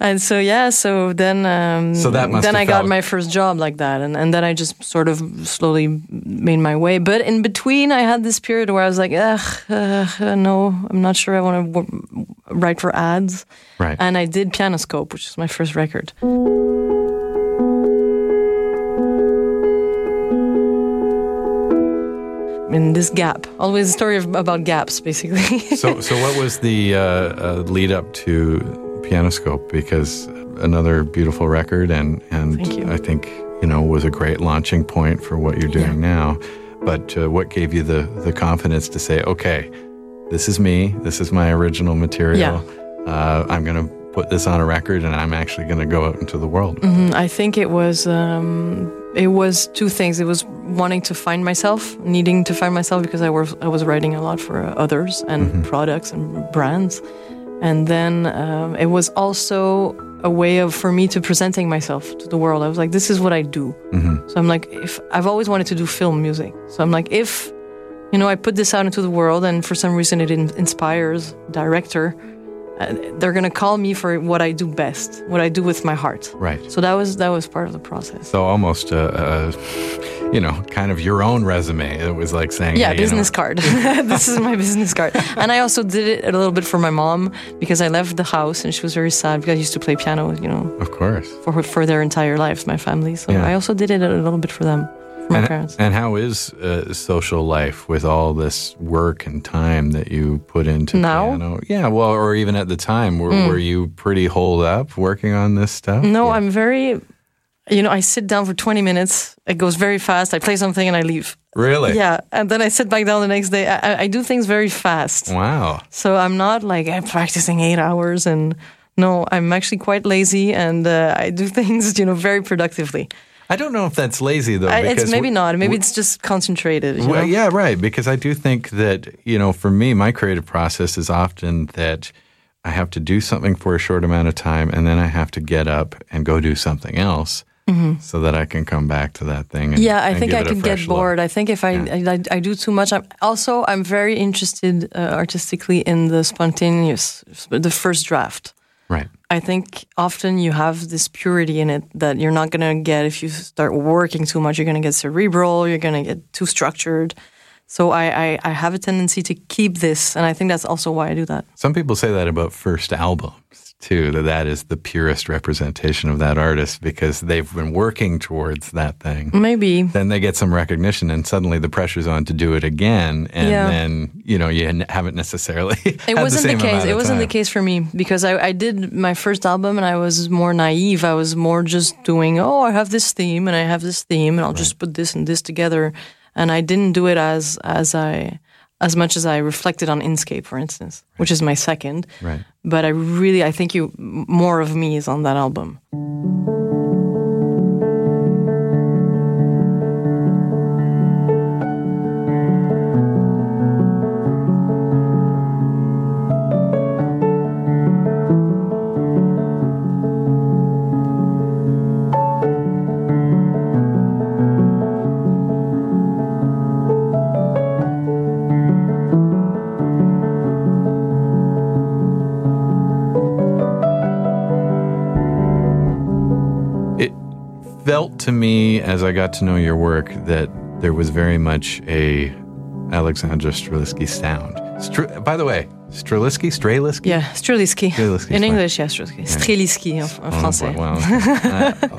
And so yeah, so then um, So that must then I got my first job like that, and and then I just sort of slowly made my way. But in between, I had this period where I was like, ugh, uh, no, I'm not sure I want to w- write for ads, Right. and I did Pianoscope, which is my first record. In this gap, always a story of, about gaps, basically. so, so what was the uh, uh, lead up to Pianoscope? Because another beautiful record, and and I think you know was a great launching point for what you're doing now. But uh, what gave you the the confidence to say, okay, this is me. This is my original material. Yeah. Uh, I'm going to put this on a record, and I'm actually going to go out into the world. Mm, I think it was um, it was two things. It was wanting to find myself, needing to find myself because I was I was writing a lot for others and products and brands, and then um, it was also a way of for me to presenting myself to the world. I was like, this is what I do. So I'm like, if I've always wanted to do film music, so I'm like, if you know, I put this out into the world, and for some reason it in- inspires director. Uh, they're gonna call me for what I do best, what I do with my heart. Right. So that was that was part of the process. So almost, uh, uh, you know, kind of your own resume. It was like saying, Yeah, hey, you know, business card. this is my business card. And I also did it a little bit for my mom because I left the house and she was very sad because I used to play piano, you know, Of course. for for their entire lives, my family. So Yeah. I also did it a little bit for them, and, parents. and how is uh, social life with all this work and time that you put into Now? Piano? Yeah, well, or even at the time, were, were you pretty holed up working on this stuff? No, Or- I'm very, you know, I sit down for 20 minutes. It goes very fast. I play something and I leave. really. Yeah, and then I sit back down the next day. I, I- I do things very fast. Wow. So I'm not like I'm practicing eight hours and no, I'm actually quite lazy and uh, I do things, you know, very productively. I don't know if that's lazy though. I, it's maybe not. Maybe it's just concentrated. Well, know? yeah, right. Because I do think that, you know, for me, my creative process is often that I have to do something for a short amount of time and then I have to get up and go do something else so that I can come back to that thing. And, Mm-hmm. Yeah, I think I could get fresh look. bored. I think if I, I, I do too much, I'm also I'm very interested uh, artistically in the spontaneous, the first draft. Right. I think often you have this purity in it that you're not going to get if you start working too much. You're going to get cerebral. You're going to get too structured. So I, I, I have a tendency to keep this, and I think that's also why I do that. Some people say that about first albums too, that that is the purest representation of that artist because they've been working towards that thing. Maybe Then they get some recognition, and suddenly the pressure's on to do it again, and Yeah. then you know you haven't necessarily. it wasn't the, the, case. It wasn't the case for me because I, I did my first album and I was more naive. I was more just doing, oh, I have this theme and I have this theme and I'll just put this and this together, and I didn't do it as as I as much as I reflected on Inscape, for instance, which is my second. Right. But I really, I think you more of me is on that album. Felt to me as I got to know your work that there was very much a Alexandra Strelitzky sound. Str- by the way, Strelitzky, Strelitzky? Yeah, Strelitzky. Strelitzky, In. English, yeah, Strelitzky. Strelitzky en, en Oh, français. well, uh,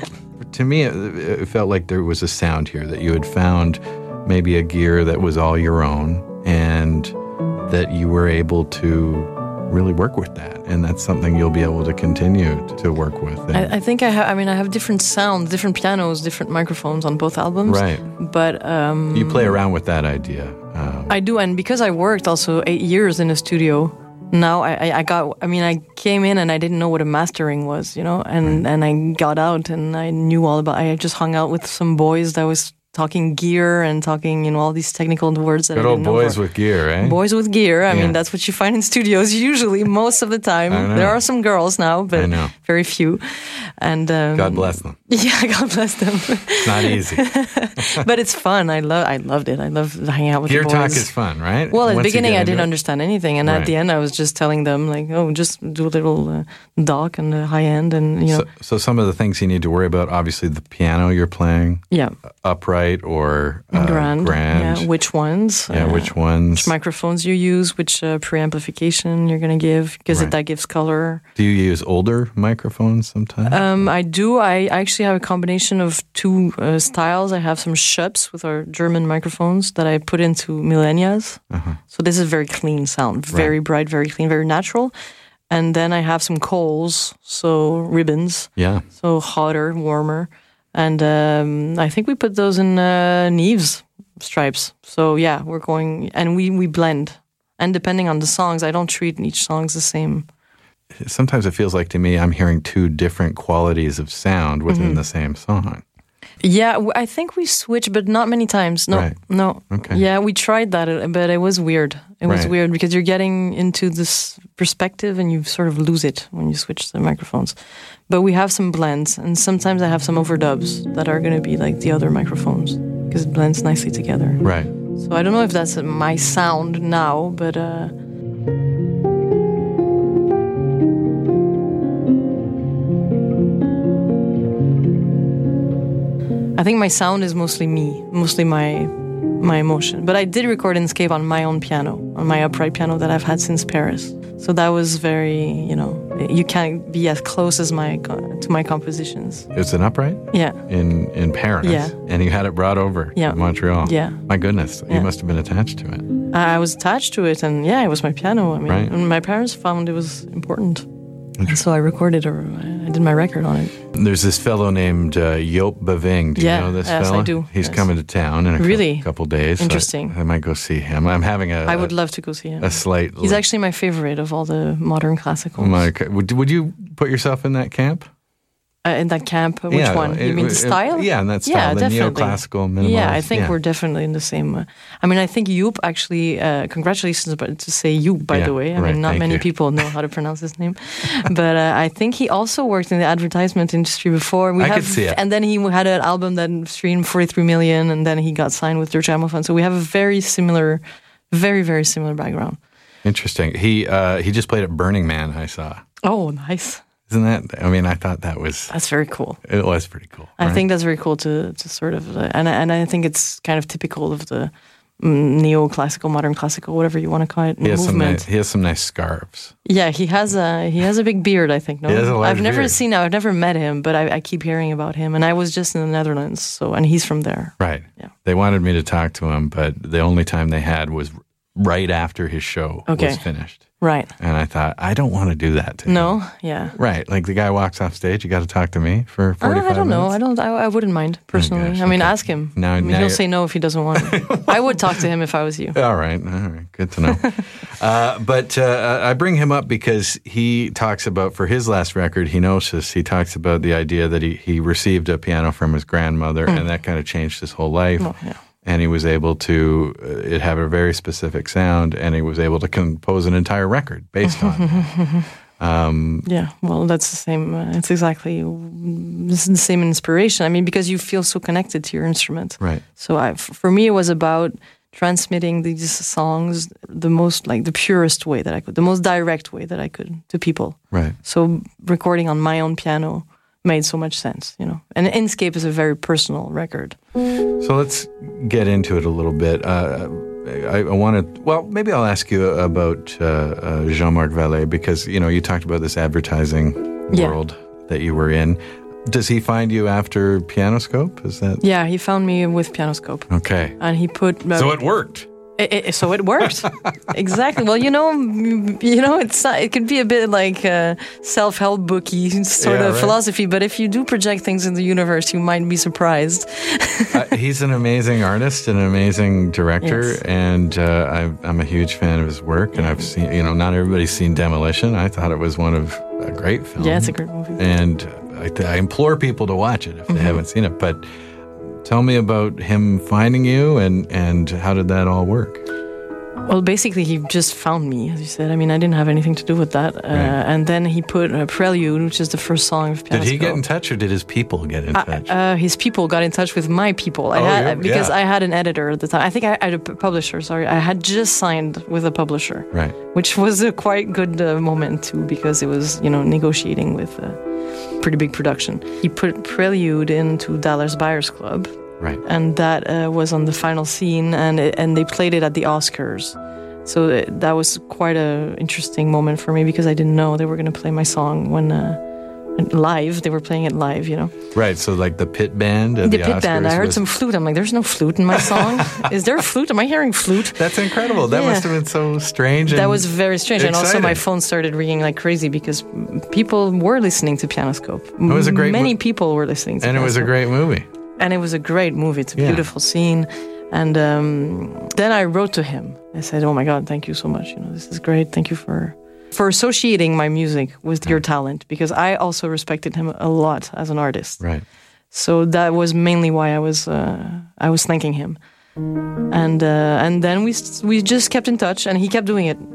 to me, it, it felt like there was a sound here that you had found maybe a gear that was all your own and that you were able to really work with that. And that's something you'll be able to continue to work with. I, I think I have. I mean, I have different sounds, different pianos, different microphones on both albums. right. But um, You play around with that idea. Um, I do, and because I worked also eight years in a studio, now I, I, I got. I mean, I came in and I didn't know what a mastering was, you know, and and I got out and I knew all about. I just hung out with some boys that was talking gear and talking, you know, all these technical words that good I old boys with gear, eh? Boys with gear. I Yeah. mean, that's what you find in studios usually, most of the time. There are some girls now, but very few. And um, God bless them. Yeah, God bless them. It's not easy. but it's fun. I love. I loved it. I love hanging out with Gear the talk is fun, right? Well, at the Once you beginning, I didn't it. understand anything, and Right. at the end, I was just telling them like, "Oh, just do a little uh, dock and the high end, and you know, So, so some of the things you need to worry about, obviously the piano you're playing, yeah, upright or uh, grand, grand. yeah, which ones, Yeah, uh, which ones? which microphones you use, which uh, preamplification you're going to give, because Right. that gives color. Do you use older microphones sometimes? Um, I do. I actually have a combination of two uh, styles. I have some Schoeps with our German microphones that I put into Millennias. Uh-huh. So this is very clean sound, very bright, very clean, very natural. And then I have some Coles, so ribbons, yeah. so hotter, warmer. And um, I think we put those in uh, Neves stripes. So yeah, we're going, and we, we blend. And depending on the songs, I don't treat each songs the same. Sometimes it feels like to me I'm hearing two different qualities of sound within Mm-hmm. the same song. Yeah, I think we switched, but not many times. No, Right. no. Okay. Yeah, we tried that, uh, but it was weird. It was Right. weird because you're getting into this perspective and you sort of lose it when you switch the microphones. But we have some blends, and sometimes I have some overdubs that are going to be like the other microphones because it blends nicely together. Right. So I don't know if that's uh, my sound now, but uh, I think my sound is mostly me, mostly my my emotion. But I did record Inscape on my own piano, on my upright piano that I've had since Paris. So that was very, you know, you can't be as close as my to my compositions. It's an upright Yeah, in in Paris. Yeah. And you had it brought over Yeah. to Montreal. Yeah. My goodness, you must have been attached to it. I was attached to it, and yeah, it was my piano. I mean, Right. and my parents found it was important, and so I recorded or I did my record on it. There's this fellow named uh, Joop Beving. Do Yeah, you know this yes, I fellow? do, He's yes. coming to town in a Really? couple days. so Interesting. I, I might go see him. I'm having a. I would a, love to go see him. a slight. He's actually my favorite of all the modern classicals. My, would, would you put yourself in that camp? Uh, in that camp, which Yeah, one? it- you mean the it- style? yeah, in that style, Yeah, the definitely. neoclassical, minimalist, Yeah, I think yeah. we're definitely in the same. Uh, I mean, I think Joop actually. Uh, congratulations, but to say Joop, by Yeah, the way. I right, mean, not many you. people know how to pronounce his name, but uh, I think he also worked in the advertisement industry before. We I have, could see it. And then he had an album that streamed 43 million, and then he got signed with Deutsche Grammophon. So we have a very similar, very very similar background. Interesting. He uh, he just played at Burning Man. I saw. Oh, nice. Isn't that? I mean, I thought that was That's very cool. it was pretty cool. I right? think that's very cool to to sort of, uh, and I- and I think it's kind of typical of the mm, neoclassical, modern classical, whatever you want to call it, he has some movement. nice, he has some nice scarves. Yeah, he has a he has a big beard. I think. No, He has a large I've never beard. seen. I've never met him, but I, I keep hearing about him. And I was just in the Netherlands, so and he's from there. Right. Yeah. They wanted me to talk to him, but the only time they had was right after his show Okay. was finished. Right. And I thought, I don't want to do that to him. No. Yeah. Right. Like the guy walks off stage, you got to talk to me for Uh, 45 I don't know. I don't. I, I wouldn't mind personally. gosh, I mean, okay. ask him. Now- I mean, he'll you're- say no if he doesn't want. To. I would talk to him if I was you. All right. All right. Good to know. uh, but uh, I bring him up because he talks about, for his last record, Henosis, he talks about the idea that he, he received a piano from his grandmother and that kind of changed his whole life. Mm. Oh, yeah. And he was able to, uh, it had a very specific sound, and he was able to compose an entire record based on. Um, Yeah, well, that's the same. Uh, it's exactly this is the same inspiration. I mean, because you feel so connected to your instrument. Right. So I, for me, it was about transmitting these songs the most, like the purest way that I could, the most direct way that I could to people. Right. So recording on my own piano, made so much sense, you know. And Inscape is a very personal record. So let's get into it a little bit. Uh, I, I want to. Well, maybe I'll ask you about uh, uh, Jean-Marc Vallée because you know you talked about this advertising Yeah. world that you were in. Does he find you after Pianoscope? Is that Yeah, he found me with Pianoscope, okay? and he put. uh, So it worked. It, it, so it worked exactly. Well, you know, you know, it's not, it could be a bit like a self-help booky sort Yeah, of right. philosophy, but if you do project things in the universe, you might be surprised. uh, he's an amazing artist and an amazing director, Yes. and uh, I, I'm a huge fan of his work. And I've seen, you know, not everybody's seen Demolition. I thought it was one of a great film. Yeah, it's a great movie. and I, I implore people to watch it if they Mm-hmm. haven't seen it. But tell me about him finding you, and and how did that all work? Well, basically, he just found me, as you said. I mean, I didn't have anything to do with that. Uh, Right. And then he put a Prelude, which is the first song of Did he get in touch, or did his people get in touch? Uh, his people got in touch with my people. I Oh, had yeah, because. I had an editor at the time. I think I had a publisher. Sorry, I had just signed with a publisher, right. which was a quite good uh, moment too, because it was you know negotiating with pretty big production. He put Prelude into Dallas Buyers Club, Right. and that uh, was on the final scene, and it, and they played it at the Oscars. So uh, that was quite a interesting moment for me because I didn't know they were going to play my song when uh, live. They were playing it live, you know. Right. So like the pit band The the, pit band. I heard was- some flute. I'm like, there's no flute in my song. Is there a flute? Am I hearing flute? That's incredible. That Yeah. must have been so strange. And That was very strange. And also, my phone started ringing like crazy because people were listening to Pianoscope. It was a great Many mo- people were listening to it. and it was a great movie. and it was a great movie. It's a Yeah. beautiful scene. And um, then I wrote to him. I said, "Oh my God, thank you so much. You know, this is great. Thank you for for associating my music with your talent because I also respected him a lot as an artist. Right. So that was mainly why I was uh, I was thanking him. And uh, and then we we just kept in touch, and he kept doing it.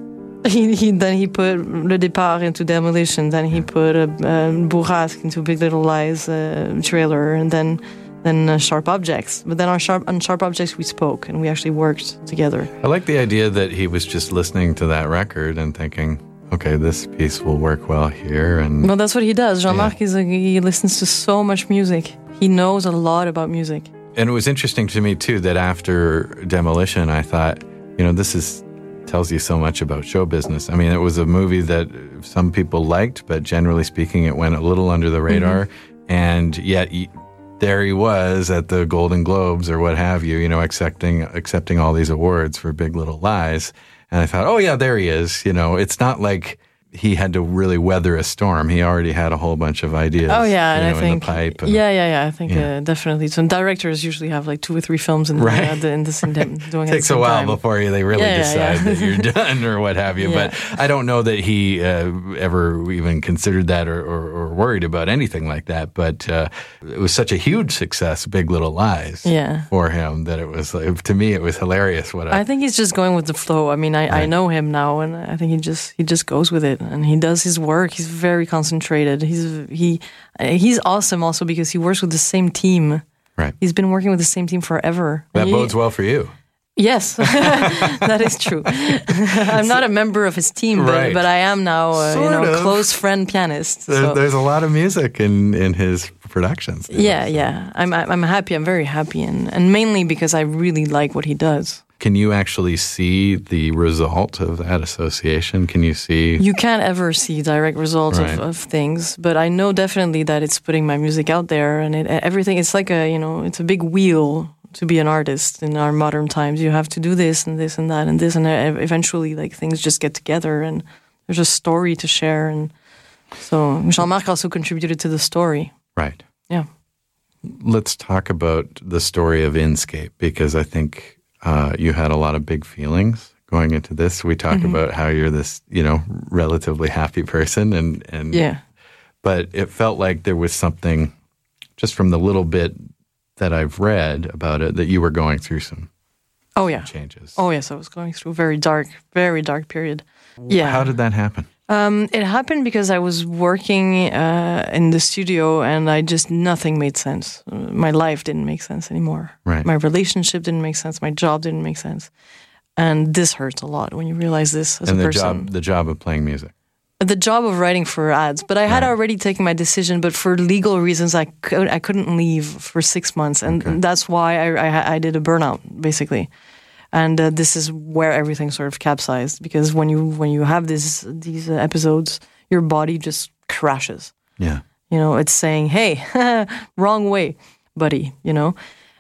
He, he then he put Le Départ into Demolition. Then he put uh, uh, Bourrasque into Big Little Lies uh, trailer, and then then uh, Sharp Objects. But then on Sharp on Sharp Objects we spoke and we actually worked together. I like the idea that he was just listening to that record and thinking, okay, this piece will work well here. And Well, that's what he does. Jean-Marc is a, he listens to so much music. He knows a lot about music. and it was interesting to me too that after demolition i thought you know this is tells you so much about show business i mean it was a movie that some people liked but generally speaking it went a little under the mm-hmm. radar and yet he, there he was at the golden globes or what have you you know accepting accepting all these awards for big little lies and i thought oh yeah there he is. You know it's not like he had to really weather a storm. He already had a whole bunch of ideas. Oh yeah, you and know, I think the and- yeah, yeah, yeah. I think Yeah. Uh, definitely. So directors usually have like two or three films in, Right. uh, in the same doing it the takes a while time. before they really Yeah, decide yeah. that you're done or what have you. But I don't know that he uh, ever even considered that or, or, or worried about anything like that. But uh, it was such a huge success, Big Little Lies, Yeah. for him that it was like, to me it was hilarious. What I, I think he's just going with the flow. I mean, I, I know him now, and I think he just he just goes with it, and he does his work. He's very concentrated. He's he he's awesome also because he works with the same team. right. He's been working with the same team forever. That he- bodes well for you. Yes, that is true. I'm not a member of his team, but, Right. but I am now, uh, you know, of. close friend pianist. There, so- There's a lot of music in, in his productions. you know, yeah, so. yeah. I'm I'm happy. I'm very happy, and and mainly because I really like what he does. Can you actually see the result of that association? Can you see? You can't ever see direct results Right. of, of things, but I know definitely that it's putting my music out there, and it, everything. It's like a you know, it's a big wheel to be an artist in our modern times. You have to do this and this and that and this, and eventually, like things just get together, and there's a story to share. And so Jean-Marc also contributed to the story. Right. Yeah. Let's talk about the story of Inscape because I think uh, you had a lot of big feelings going into this. We talk Mm-hmm. about how you're this, you know, relatively happy person, and and Yeah. but it felt like there was something just from the little bit that I've read about it that you were going through some Oh yeah. changes. Oh yes, I was going through a very dark, very dark period. Yeah. How did that happen? Um, it happened because I was working uh, in the studio and I just nothing made sense. My life didn't make sense anymore. Right. My relationship didn't make sense. My job didn't make sense. And this hurts a lot when you realize this as and a the person. job, the job of playing music. the job of writing for ads, but I had Right. already taken my decision. But for legal reasons, I could I couldn't leave for six months, and Okay. that's why I, I I did a burnout basically. And uh, this is where everything sort of capsized because when you when you have this these uh, episodes, your body just crashes. Yeah. You know, it's saying, "Hey, wrong way, buddy." You know.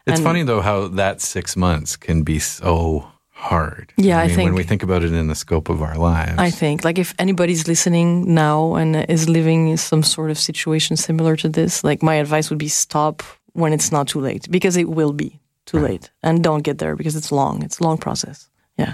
It's And- funny though how that six months can be so hard. Yeah, I mean, when think- we think about it in the scope of our lives. I think like if anybody's listening now and is living in some sort of situation similar to this, like my advice would be stop when it's not too late because it will be too late, and don't get there because it's long. It's a long process. Yeah,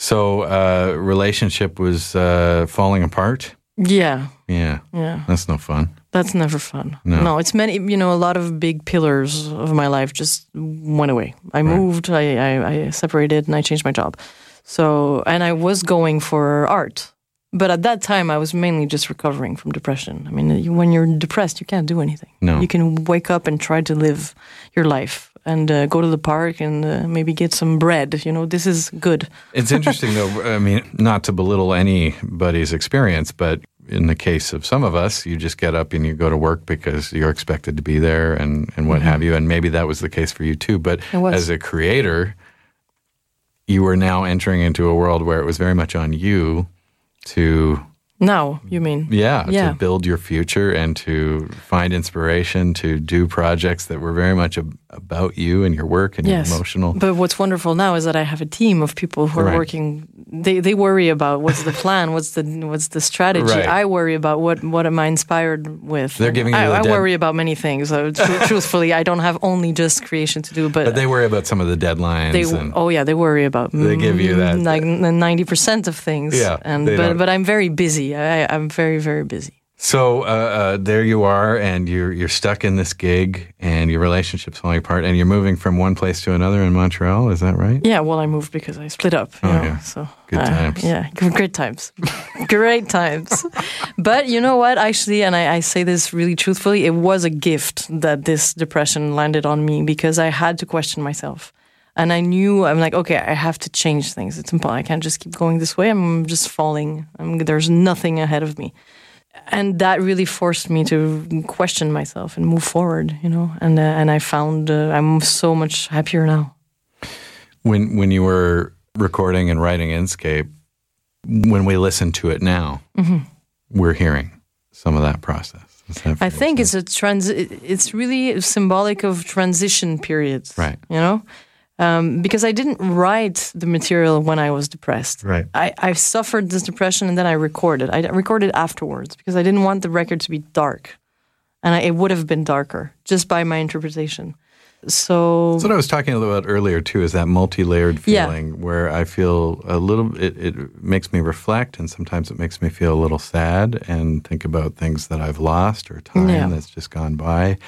so, uh, relationship was uh, falling apart. yeah, Yeah, yeah. that's no fun. That's never fun. No. no. it's many. You know, a lot of big pillars of my life just went away. I moved. I, I I separated, and I changed my job. So, and I was going for art, but at that time, I was mainly just recovering from depression. I mean, when you're depressed, you can't do anything. No. you can wake up and try to live your life and uh, go to the park and uh, maybe get some bread. You know, this is good. It's interesting though. I mean, not to belittle anybody's experience, but in the case of some of us, you just get up and you go to work because you're expected to be there and, and what have you. And maybe that was the case for you too. But as a creator, you were now entering into a world where it was very much on you to Now, you mean? yeah, Yeah. to build your future and to find inspiration to do projects that were very much ab- about you and your work and Yes. your emotional But what's wonderful now is that I have a team of people who are Right. working. They they worry about what's the plan, what's the what's the strategy. Right. I worry about what what am I inspired with. They're giving you I, the I dead- worry about many things. Uh, tru- truthfully, I don't have only just creation to do, but, but they worry about some of the deadlines they oh yeah they worry about They give you that- mm, like ninety percent of things. Yeah, and but don't- but I'm very busy. I, I'm very very busy. So uh, uh, there you are, and you're you're stuck in this gig, and your relationship's falling apart, and you're moving from one place to another in Montreal. Is that right? Yeah, well, I moved because I split up. You Oh, know, yeah. so Good uh, times. Yeah, great times, great times. But you know what? Actually, and I, I say this really truthfully, it was a gift that this depression landed on me because I had to question myself, and I knew I'm like, okay, I have to change things. It's impossible. I can't just keep going this way. I'm just falling. I'm, there's nothing ahead of me. And that really forced me to question myself and move forward, you know. And uh, and I found uh, I'm so much happier now. When when you were recording and writing Inscape, when we listen to it now, we're hearing some of that process. That Mm-hmm. I think it's a trans. It's really symbolic of transition periods, Right. You know, um, because I didn't write the material when I was depressed. Right. I, I suffered this depression and then I recorded. I recorded afterwards because I didn't want the record to be dark, and I, it would have been darker just by my interpretation. So That's what I was talking about earlier too. Is that multi-layered Yeah. feeling where I feel a little. It, it makes me reflect, and sometimes it makes me feel a little sad and think about things that I've lost or time Yeah. that's just gone by,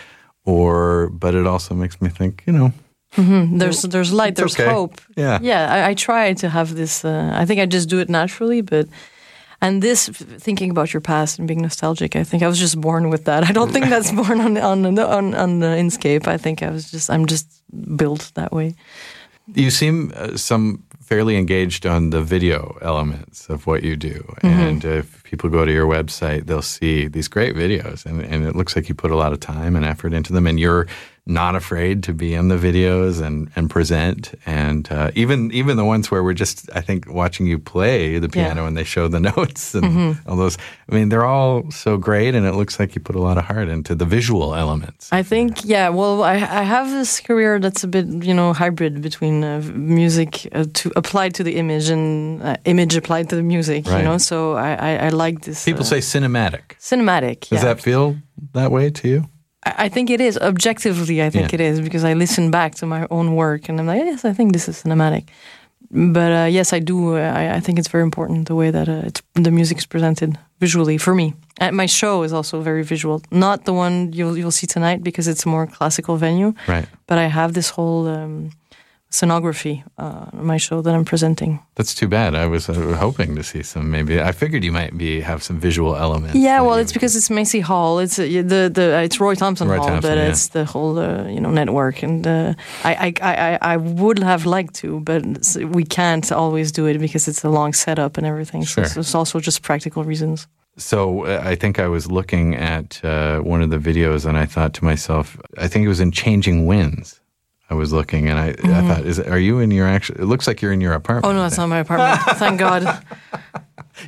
or but it also makes me think. You know, there's there's light, there's okay. hope. Yeah. yeah. I, I try to have this. Uh, I think I just do it naturally, but. And this, thinking about your past and being nostalgic, I think I was just born with that. I don't think that's born on on on, on the Inscape. I think I was just I'm just built that way. You seem uh, some fairly engaged on the video elements of what you do, Mm-hmm. and if people go to your website, they'll see these great videos, and, and it looks like you put a lot of time and effort into them, and you're not afraid to be in the videos and, and present, and uh, even even the ones where we're just I think watching you play the Yeah. piano and they show the notes and Mm-hmm. all those. I mean, they're all so great, and it looks like you put a lot of heart into the visual elements. I think, yeah. Well, I, I have this career that's a bit, you know, hybrid between uh, music uh, to applied to the image and uh, image applied to the music. Right. You know, so I I, I like this. People uh, say cinematic. cinematic. Does yeah. that feel that way to you? I think it is objectively. I think Yeah. it is because I listen back to my own work and I'm like, yes, I think this is cinematic. But uh, yes, I do. Uh, I, I think it's very important the way that uh, it's, the music is presented visually for me. And my show is also very visual. Not the one you'll you'll see tonight because it's a more classical venue. Right. But I have this whole um, scenography uh, my show that I'm presenting. That's too bad. I was uh, hoping to see some. Maybe I figured you might be have some visual elements. Yeah, well, it's because it's Massey Hall. It's uh, the the it's Roy Thompson Roy Hall, Thompson, but yeah. it's the whole uh, you know network. And uh, I, I I I would have liked to, but we can't always do it because it's a long setup and everything. Sure. So it's also just practical reasons. So uh, I think I was looking at uh, one of the videos, and I thought to myself, I think it was in Changing Winds. I was looking, and I, I thought, is are you in your actual? It looks like you're in your apartment. Mm-hmm. Oh no, it's not my apartment. Thank God.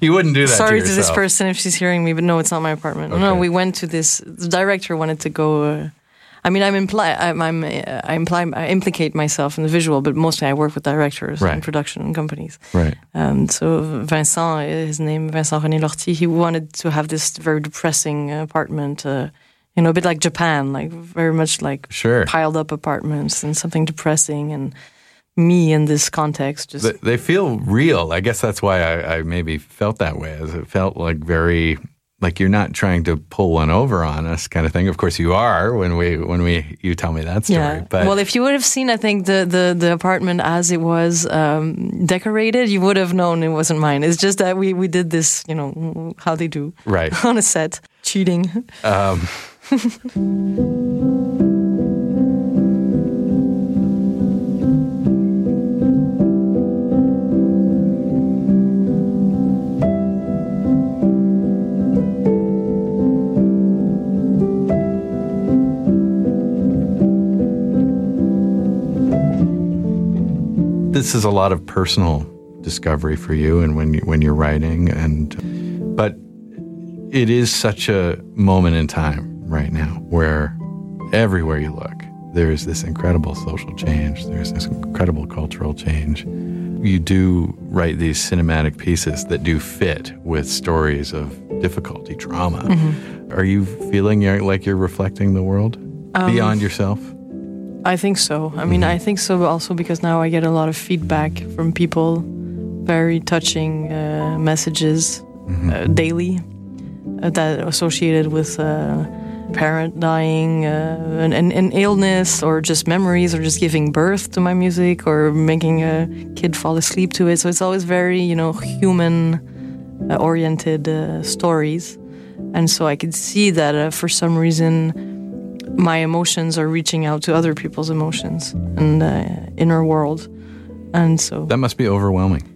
You wouldn't do that. Sorry to, to, this person if she's hearing me, but no, it's not my apartment. No, we went to this. The director wanted to go. Uh, I mean, I'm imply, I'm, I'm uh, I imply, I implicate myself in the visual, but mostly I work with directors Right. and production companies. Right. Um, so Vincent, his name Vincent René Lortie, he wanted to have this very depressing apartment. Uh, you know, a bit like Japan, like very much like Sure. piled up apartments and something depressing. And me in this context, just They, they feel real. I guess that's why I, I maybe felt that way. As it felt like very like you're not trying to pull one over on us, kind of thing. Of course, you are when we when we you tell me that story. Yeah. But well, if you would have seen, I think the the, the apartment as it was um, decorated, you would have known it wasn't mine. It's just that we we did this, you know, how they do right. on a set, cheating. Um, this is a lot of personal discovery for you, and when you, when you're writing, and but it is such a moment in time right now where everywhere you look, there's this incredible social change. There's this incredible cultural change. You do write these cinematic pieces that do fit with stories of difficulty, trauma. Are you feeling like you're reflecting the world beyond yourself? I think so. I mean, I think so also because now I get a lot of feedback from people, very touching uh, messages uh, daily uh, that are associated with uh, parent dying, uh, an, an, illness, or just memories, or just giving birth to my music, or making a kid fall asleep to it. So it's always very, you know, human uh, oriented uh, stories. And so I could see that uh, for some reason, my emotions are reaching out to other people's emotions and uh, inner world. And so That must be overwhelming.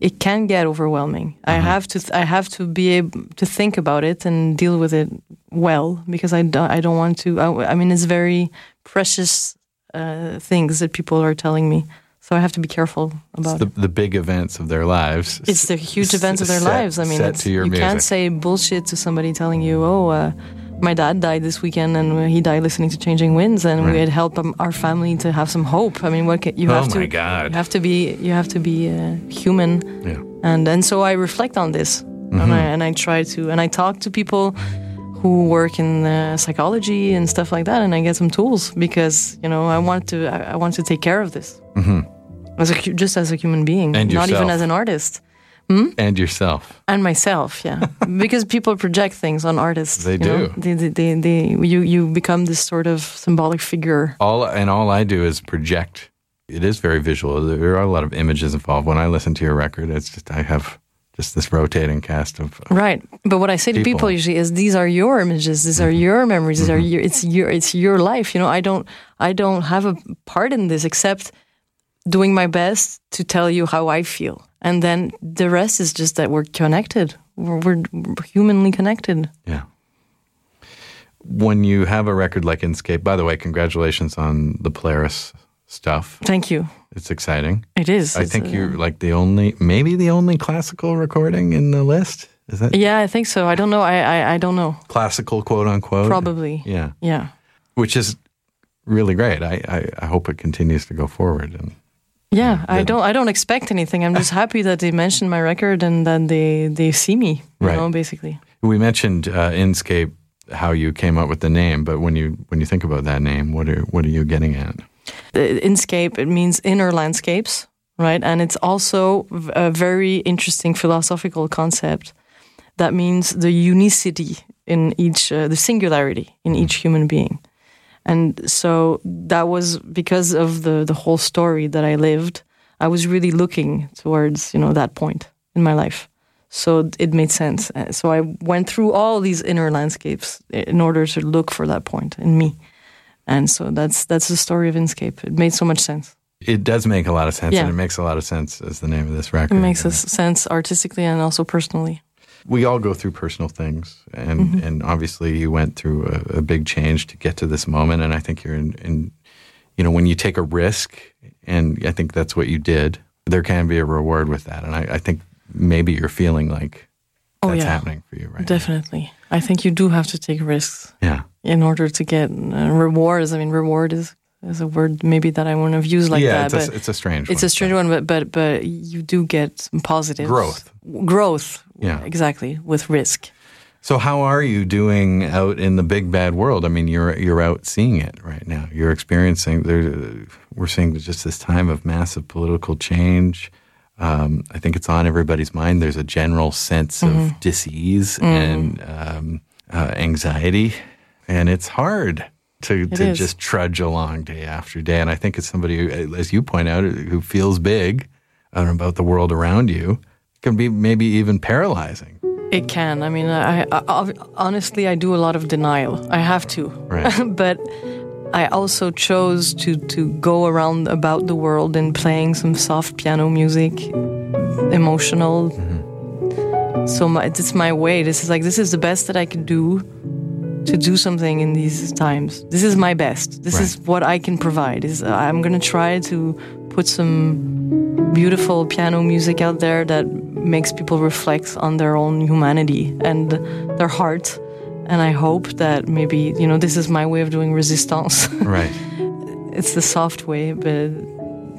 It can get overwhelming. I have to I have to be able to think about it and deal with it well because I don't I don't want to. I, I mean, it's very precious uh, things that people are telling me, so I have to be careful about the, the big events of their lives. It's the huge events of their Set- lives. I mean, set it's, to your you can't say bullshit to somebody telling you, "Oh, uh, my dad died this weekend, and he died listening to Changing Winds, and Right. we had helped um, our family to have some hope." I mean, what can, you Oh have to? God. You have to be. You have to be uh, human yeah. and and so I reflect on this, and I and I try to and I talk to people who work in uh, psychology and stuff like that, and I get some tools because you know I want to I, I want to take care of this as a just as a human being, And not even as an artist Hmm? And yourself. and myself. Yeah, because people project things on artists. They know? do. They, they, they, they, you you become this sort of symbolic figure. All and all I do is project. It is very visual. There are a lot of images involved. When I listen to your record, it's just I have just this rotating cast of Right, but what I say to people, People. usually is these are your images, these are mm-hmm. your memories, these are mm-hmm. your it's your it's your life. You know, I don't I don't have a part in this except doing my best to tell you how I feel, and then the rest is just that we're connected. We're, we're, we're humanly connected. yeah. When you have a record like Inscape, by the way, congratulations on the Polaris stuff. Thank you. It's exciting. It is. I It's, think uh, you're like the only, maybe the only classical recording in the list. Is that Yeah, I think so. I don't know. I I, I don't know. classical, quote unquote? Probably. Yeah. Yeah. Which is really great. I, I, I hope it continues to go forward. And Yeah, I don't. I don't expect anything. I'm just happy that they mentioned my record and that they they see me. You Right. know, basically. we mentioned uh, Inscape, how you came up with the name, but when you when you think about that name, what are what are you getting at? the inscape it means inner landscapes right and it's also a very interesting philosophical concept that means the unicity in each uh, the singularity in each human being And so that was because of the the whole story that I lived. I was really looking towards you know that point in my life. So it made sense. Uh, So I went through all these inner landscapes in order to look for that point in me. And so that's that's the story of Inscape. It made so much sense. It does make a lot of sense, Yeah. and it makes a lot of sense as the name of this record. It makes sense artistically and also personally. We all go through personal things, and Mm-hmm. and obviously you went through a, a big change to get to this moment, and I think you're in, in, you know, when you take a risk, and I think that's what you did. There can be a reward with that, and I, I think maybe you're feeling like Oh, that's yeah. happening for you right now. Definitely. I think you do have to take risks Yeah, in order to get uh, rewards. I mean, reward is, is a word maybe that I wouldn't have used like yeah, that, it's, but it's a strange. One. It's one, a strange one. But but but you do get some positive Growth. Growth. Yeah. exactly with risk. So how are you doing out in the big bad world? I mean, you're you're out seeing it right now. You're experiencing. There, we're seeing just this time of massive political change. Um, I think it's on everybody's mind. There's a general sense Mm-hmm. of dis-ease and um, uh, anxiety, and it's hard to to is. just trudge along day after day. And I think it's somebody, who, as you point out, who feels big about the world around you, can be maybe even paralyzing. It can. I mean, I, I, honestly I do a lot of denial. I have to, Right. but I also chose to to go around about the world and playing some soft piano music, emotional. Mm-hmm. So my, it's my way. This is like this is the best that I can do to do something in these times. This is my best. This is what I can provide. Is uh, I'm gonna try to put some beautiful piano music out there that makes people reflect on their own humanity and their heart. And I hope that maybe you know this is my way of doing resistance. Right. it's the soft way, but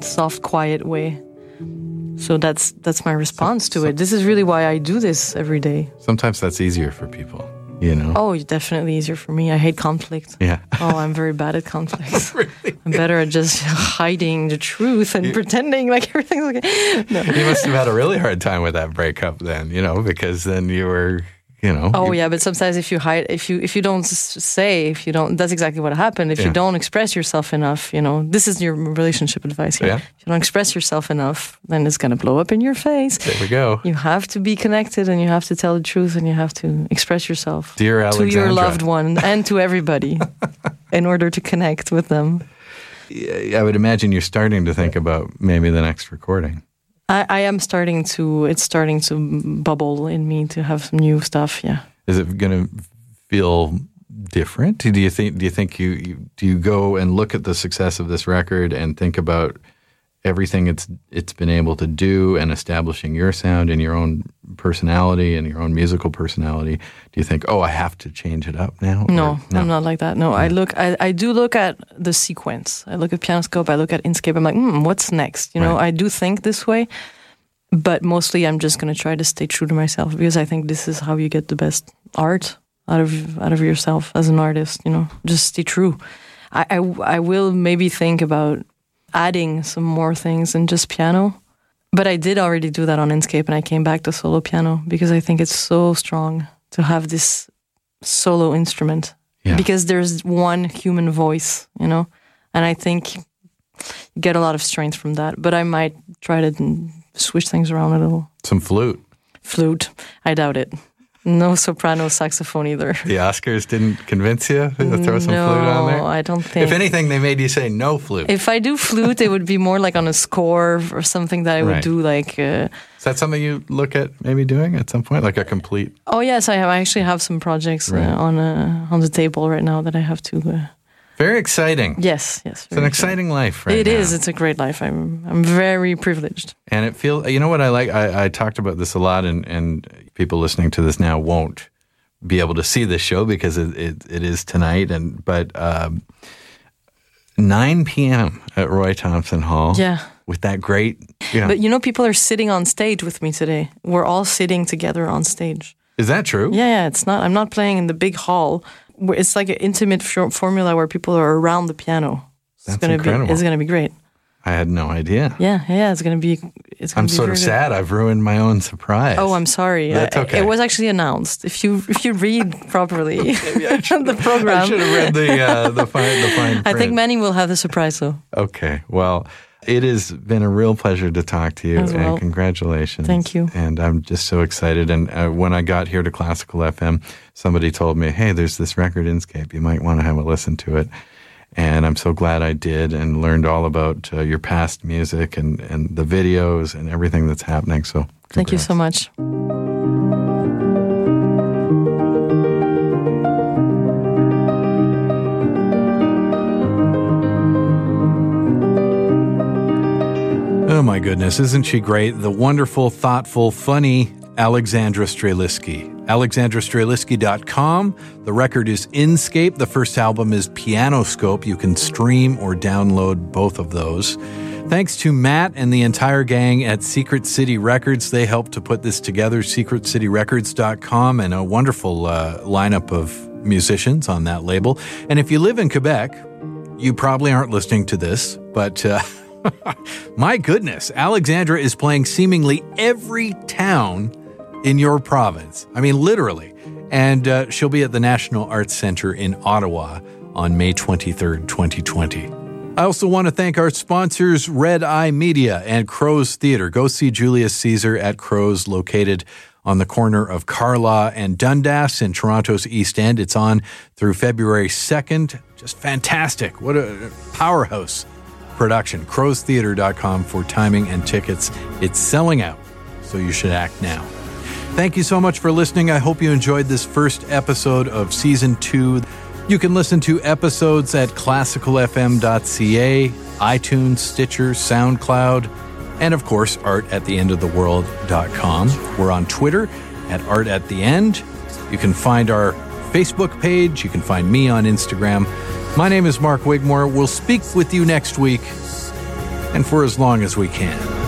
soft, quiet way. So that's that's my response to it. This is really why I do this every day. Sometimes that's easier for people, you know? Oh, it's definitely easier for me. I hate conflict. Yeah. Oh, I'm very bad at conflict. I'm better at just hiding the truth and pretending like everything's okay. No. you must have had a really hard time with that breakup then, you know, because then you were, you know. Oh yeah, but sometimes if you hide, if you if you don't say, if you don't, that's exactly what happened. If Yeah. you don't express yourself enough, you know, this is your relationship advice here. Yeah. If you don't express yourself enough, then it's gonna blow up in your face. There we go. You have to be connected, and you have to tell the truth, and you have to express yourself Dear to your loved one and to everybody, in order to connect with them. I would imagine you're starting to think about maybe the next recording. I, I am starting to. It's starting to bubble in me to have some new stuff. Yeah. Is it going to feel different? Do you think? Do you think you, you do you go and look at the success of this record and think about everything it's it's been able to do and establishing your sound and your own personality and your own musical personality? Do you think, oh, I have to change it up now? No, Or- I'm not like that. No, I look. I, I do look at the sequence. I look at Pianoscope. I look at Inscape. I'm like, hmm, what's next? You know, Right. I do think this way, but mostly I'm just gonna try to stay true to myself because I think this is how you get the best art out of out of yourself as an artist. You know, just stay true. I I, I will maybe think about adding some more things than just piano. But I did already do that on Inscape and I came back to solo piano because I think it's so strong to have this solo instrument Yeah. because there's one human voice, you know, and I think you get a lot of strength from that. But I might try to switch things around a little. Some flute. Flute, I doubt it. No soprano saxophone either. The Oscars didn't convince you to throw some no, flute on there? I don't think. If anything, they made you say no flute. If I do flute, it would be more like on a score or something that I would Right. do like. Uh, Is that something you look at maybe doing at some point, like a complete? oh yes, I have. I actually have some projects Right. uh, on uh, on the table right now that I have to. Uh, Very exciting. yes, yes. It's an exciting life, right It now. is. It's a great life. I'm. I'm very privileged. and it feels. You know what I like? I, I talked about this a lot, and and people listening to this now won't be able to see this show because it it, it is tonight. And but um, 9 p.m. at Roy Thomson Hall. Yeah. With that great. You know, But you know, people are sitting on stage with me today. We're all sitting together on stage. is that true? Yeah, yeah. It's not. I'm not playing in the big hall. It's like an intimate f- formula where people are around the piano. It's That's gonna incredible. be. It's gonna be great. I had no idea. Yeah, yeah, it's gonna be. It's gonna I'm be sort of good. sad. I've ruined my own surprise. Oh, I'm sorry. That's I- okay. It was actually announced. If you if you read properly the I program, should have read the uh, the fine the fine I think many will have the surprise though. Okay. Well, it has been a real pleasure to talk to you, well. and congratulations. Thank you. And I'm just so excited. And uh, when I got here to Classical FM, somebody told me, "Hey, there's this record Inscape. You might want to have a listen to it." And I'm so glad I did, and learned all about uh, your past music and and the videos and everything that's happening. So Thank you so much. Oh my goodness, isn't she great? The wonderful, thoughtful, funny Alexandra Streliski. AlexandraStreliski.com. The record is Inscape. The first album is Pianoscope. You can stream or download both of those. Thanks to Matt and the entire gang at Secret City Records. They helped to put this together, secretcityrecords.com, and a wonderful uh, lineup of musicians on that label. And if you live in Quebec, you probably aren't listening to this, but uh, my goodness, Alexandra is playing seemingly every town in your province. I mean, literally. And uh, she'll be at the National Arts Center in Ottawa on May 23rd, 2020. I also want to thank our sponsors, Red Eye Media and Crow's Theater. Go see Julius Caesar at Crow's, located on the corner of Carlaw and Dundas in Toronto's East End. It's on through February 2nd. Just fantastic. What a powerhouse production. Crowstheater.com for timing and tickets. It's selling out, so you should act now. Thank you so much for listening. I hope you enjoyed this first episode of season two. You can listen to episodes at classicalfm.ca, iTunes, Stitcher, SoundCloud, and of course, art at the end of the world.com. We're on Twitter at art at the end. You can find our Facebook page. You can find me on Instagram. My name is Mark Wigmore. We'll speak with you next week and for as long as we can.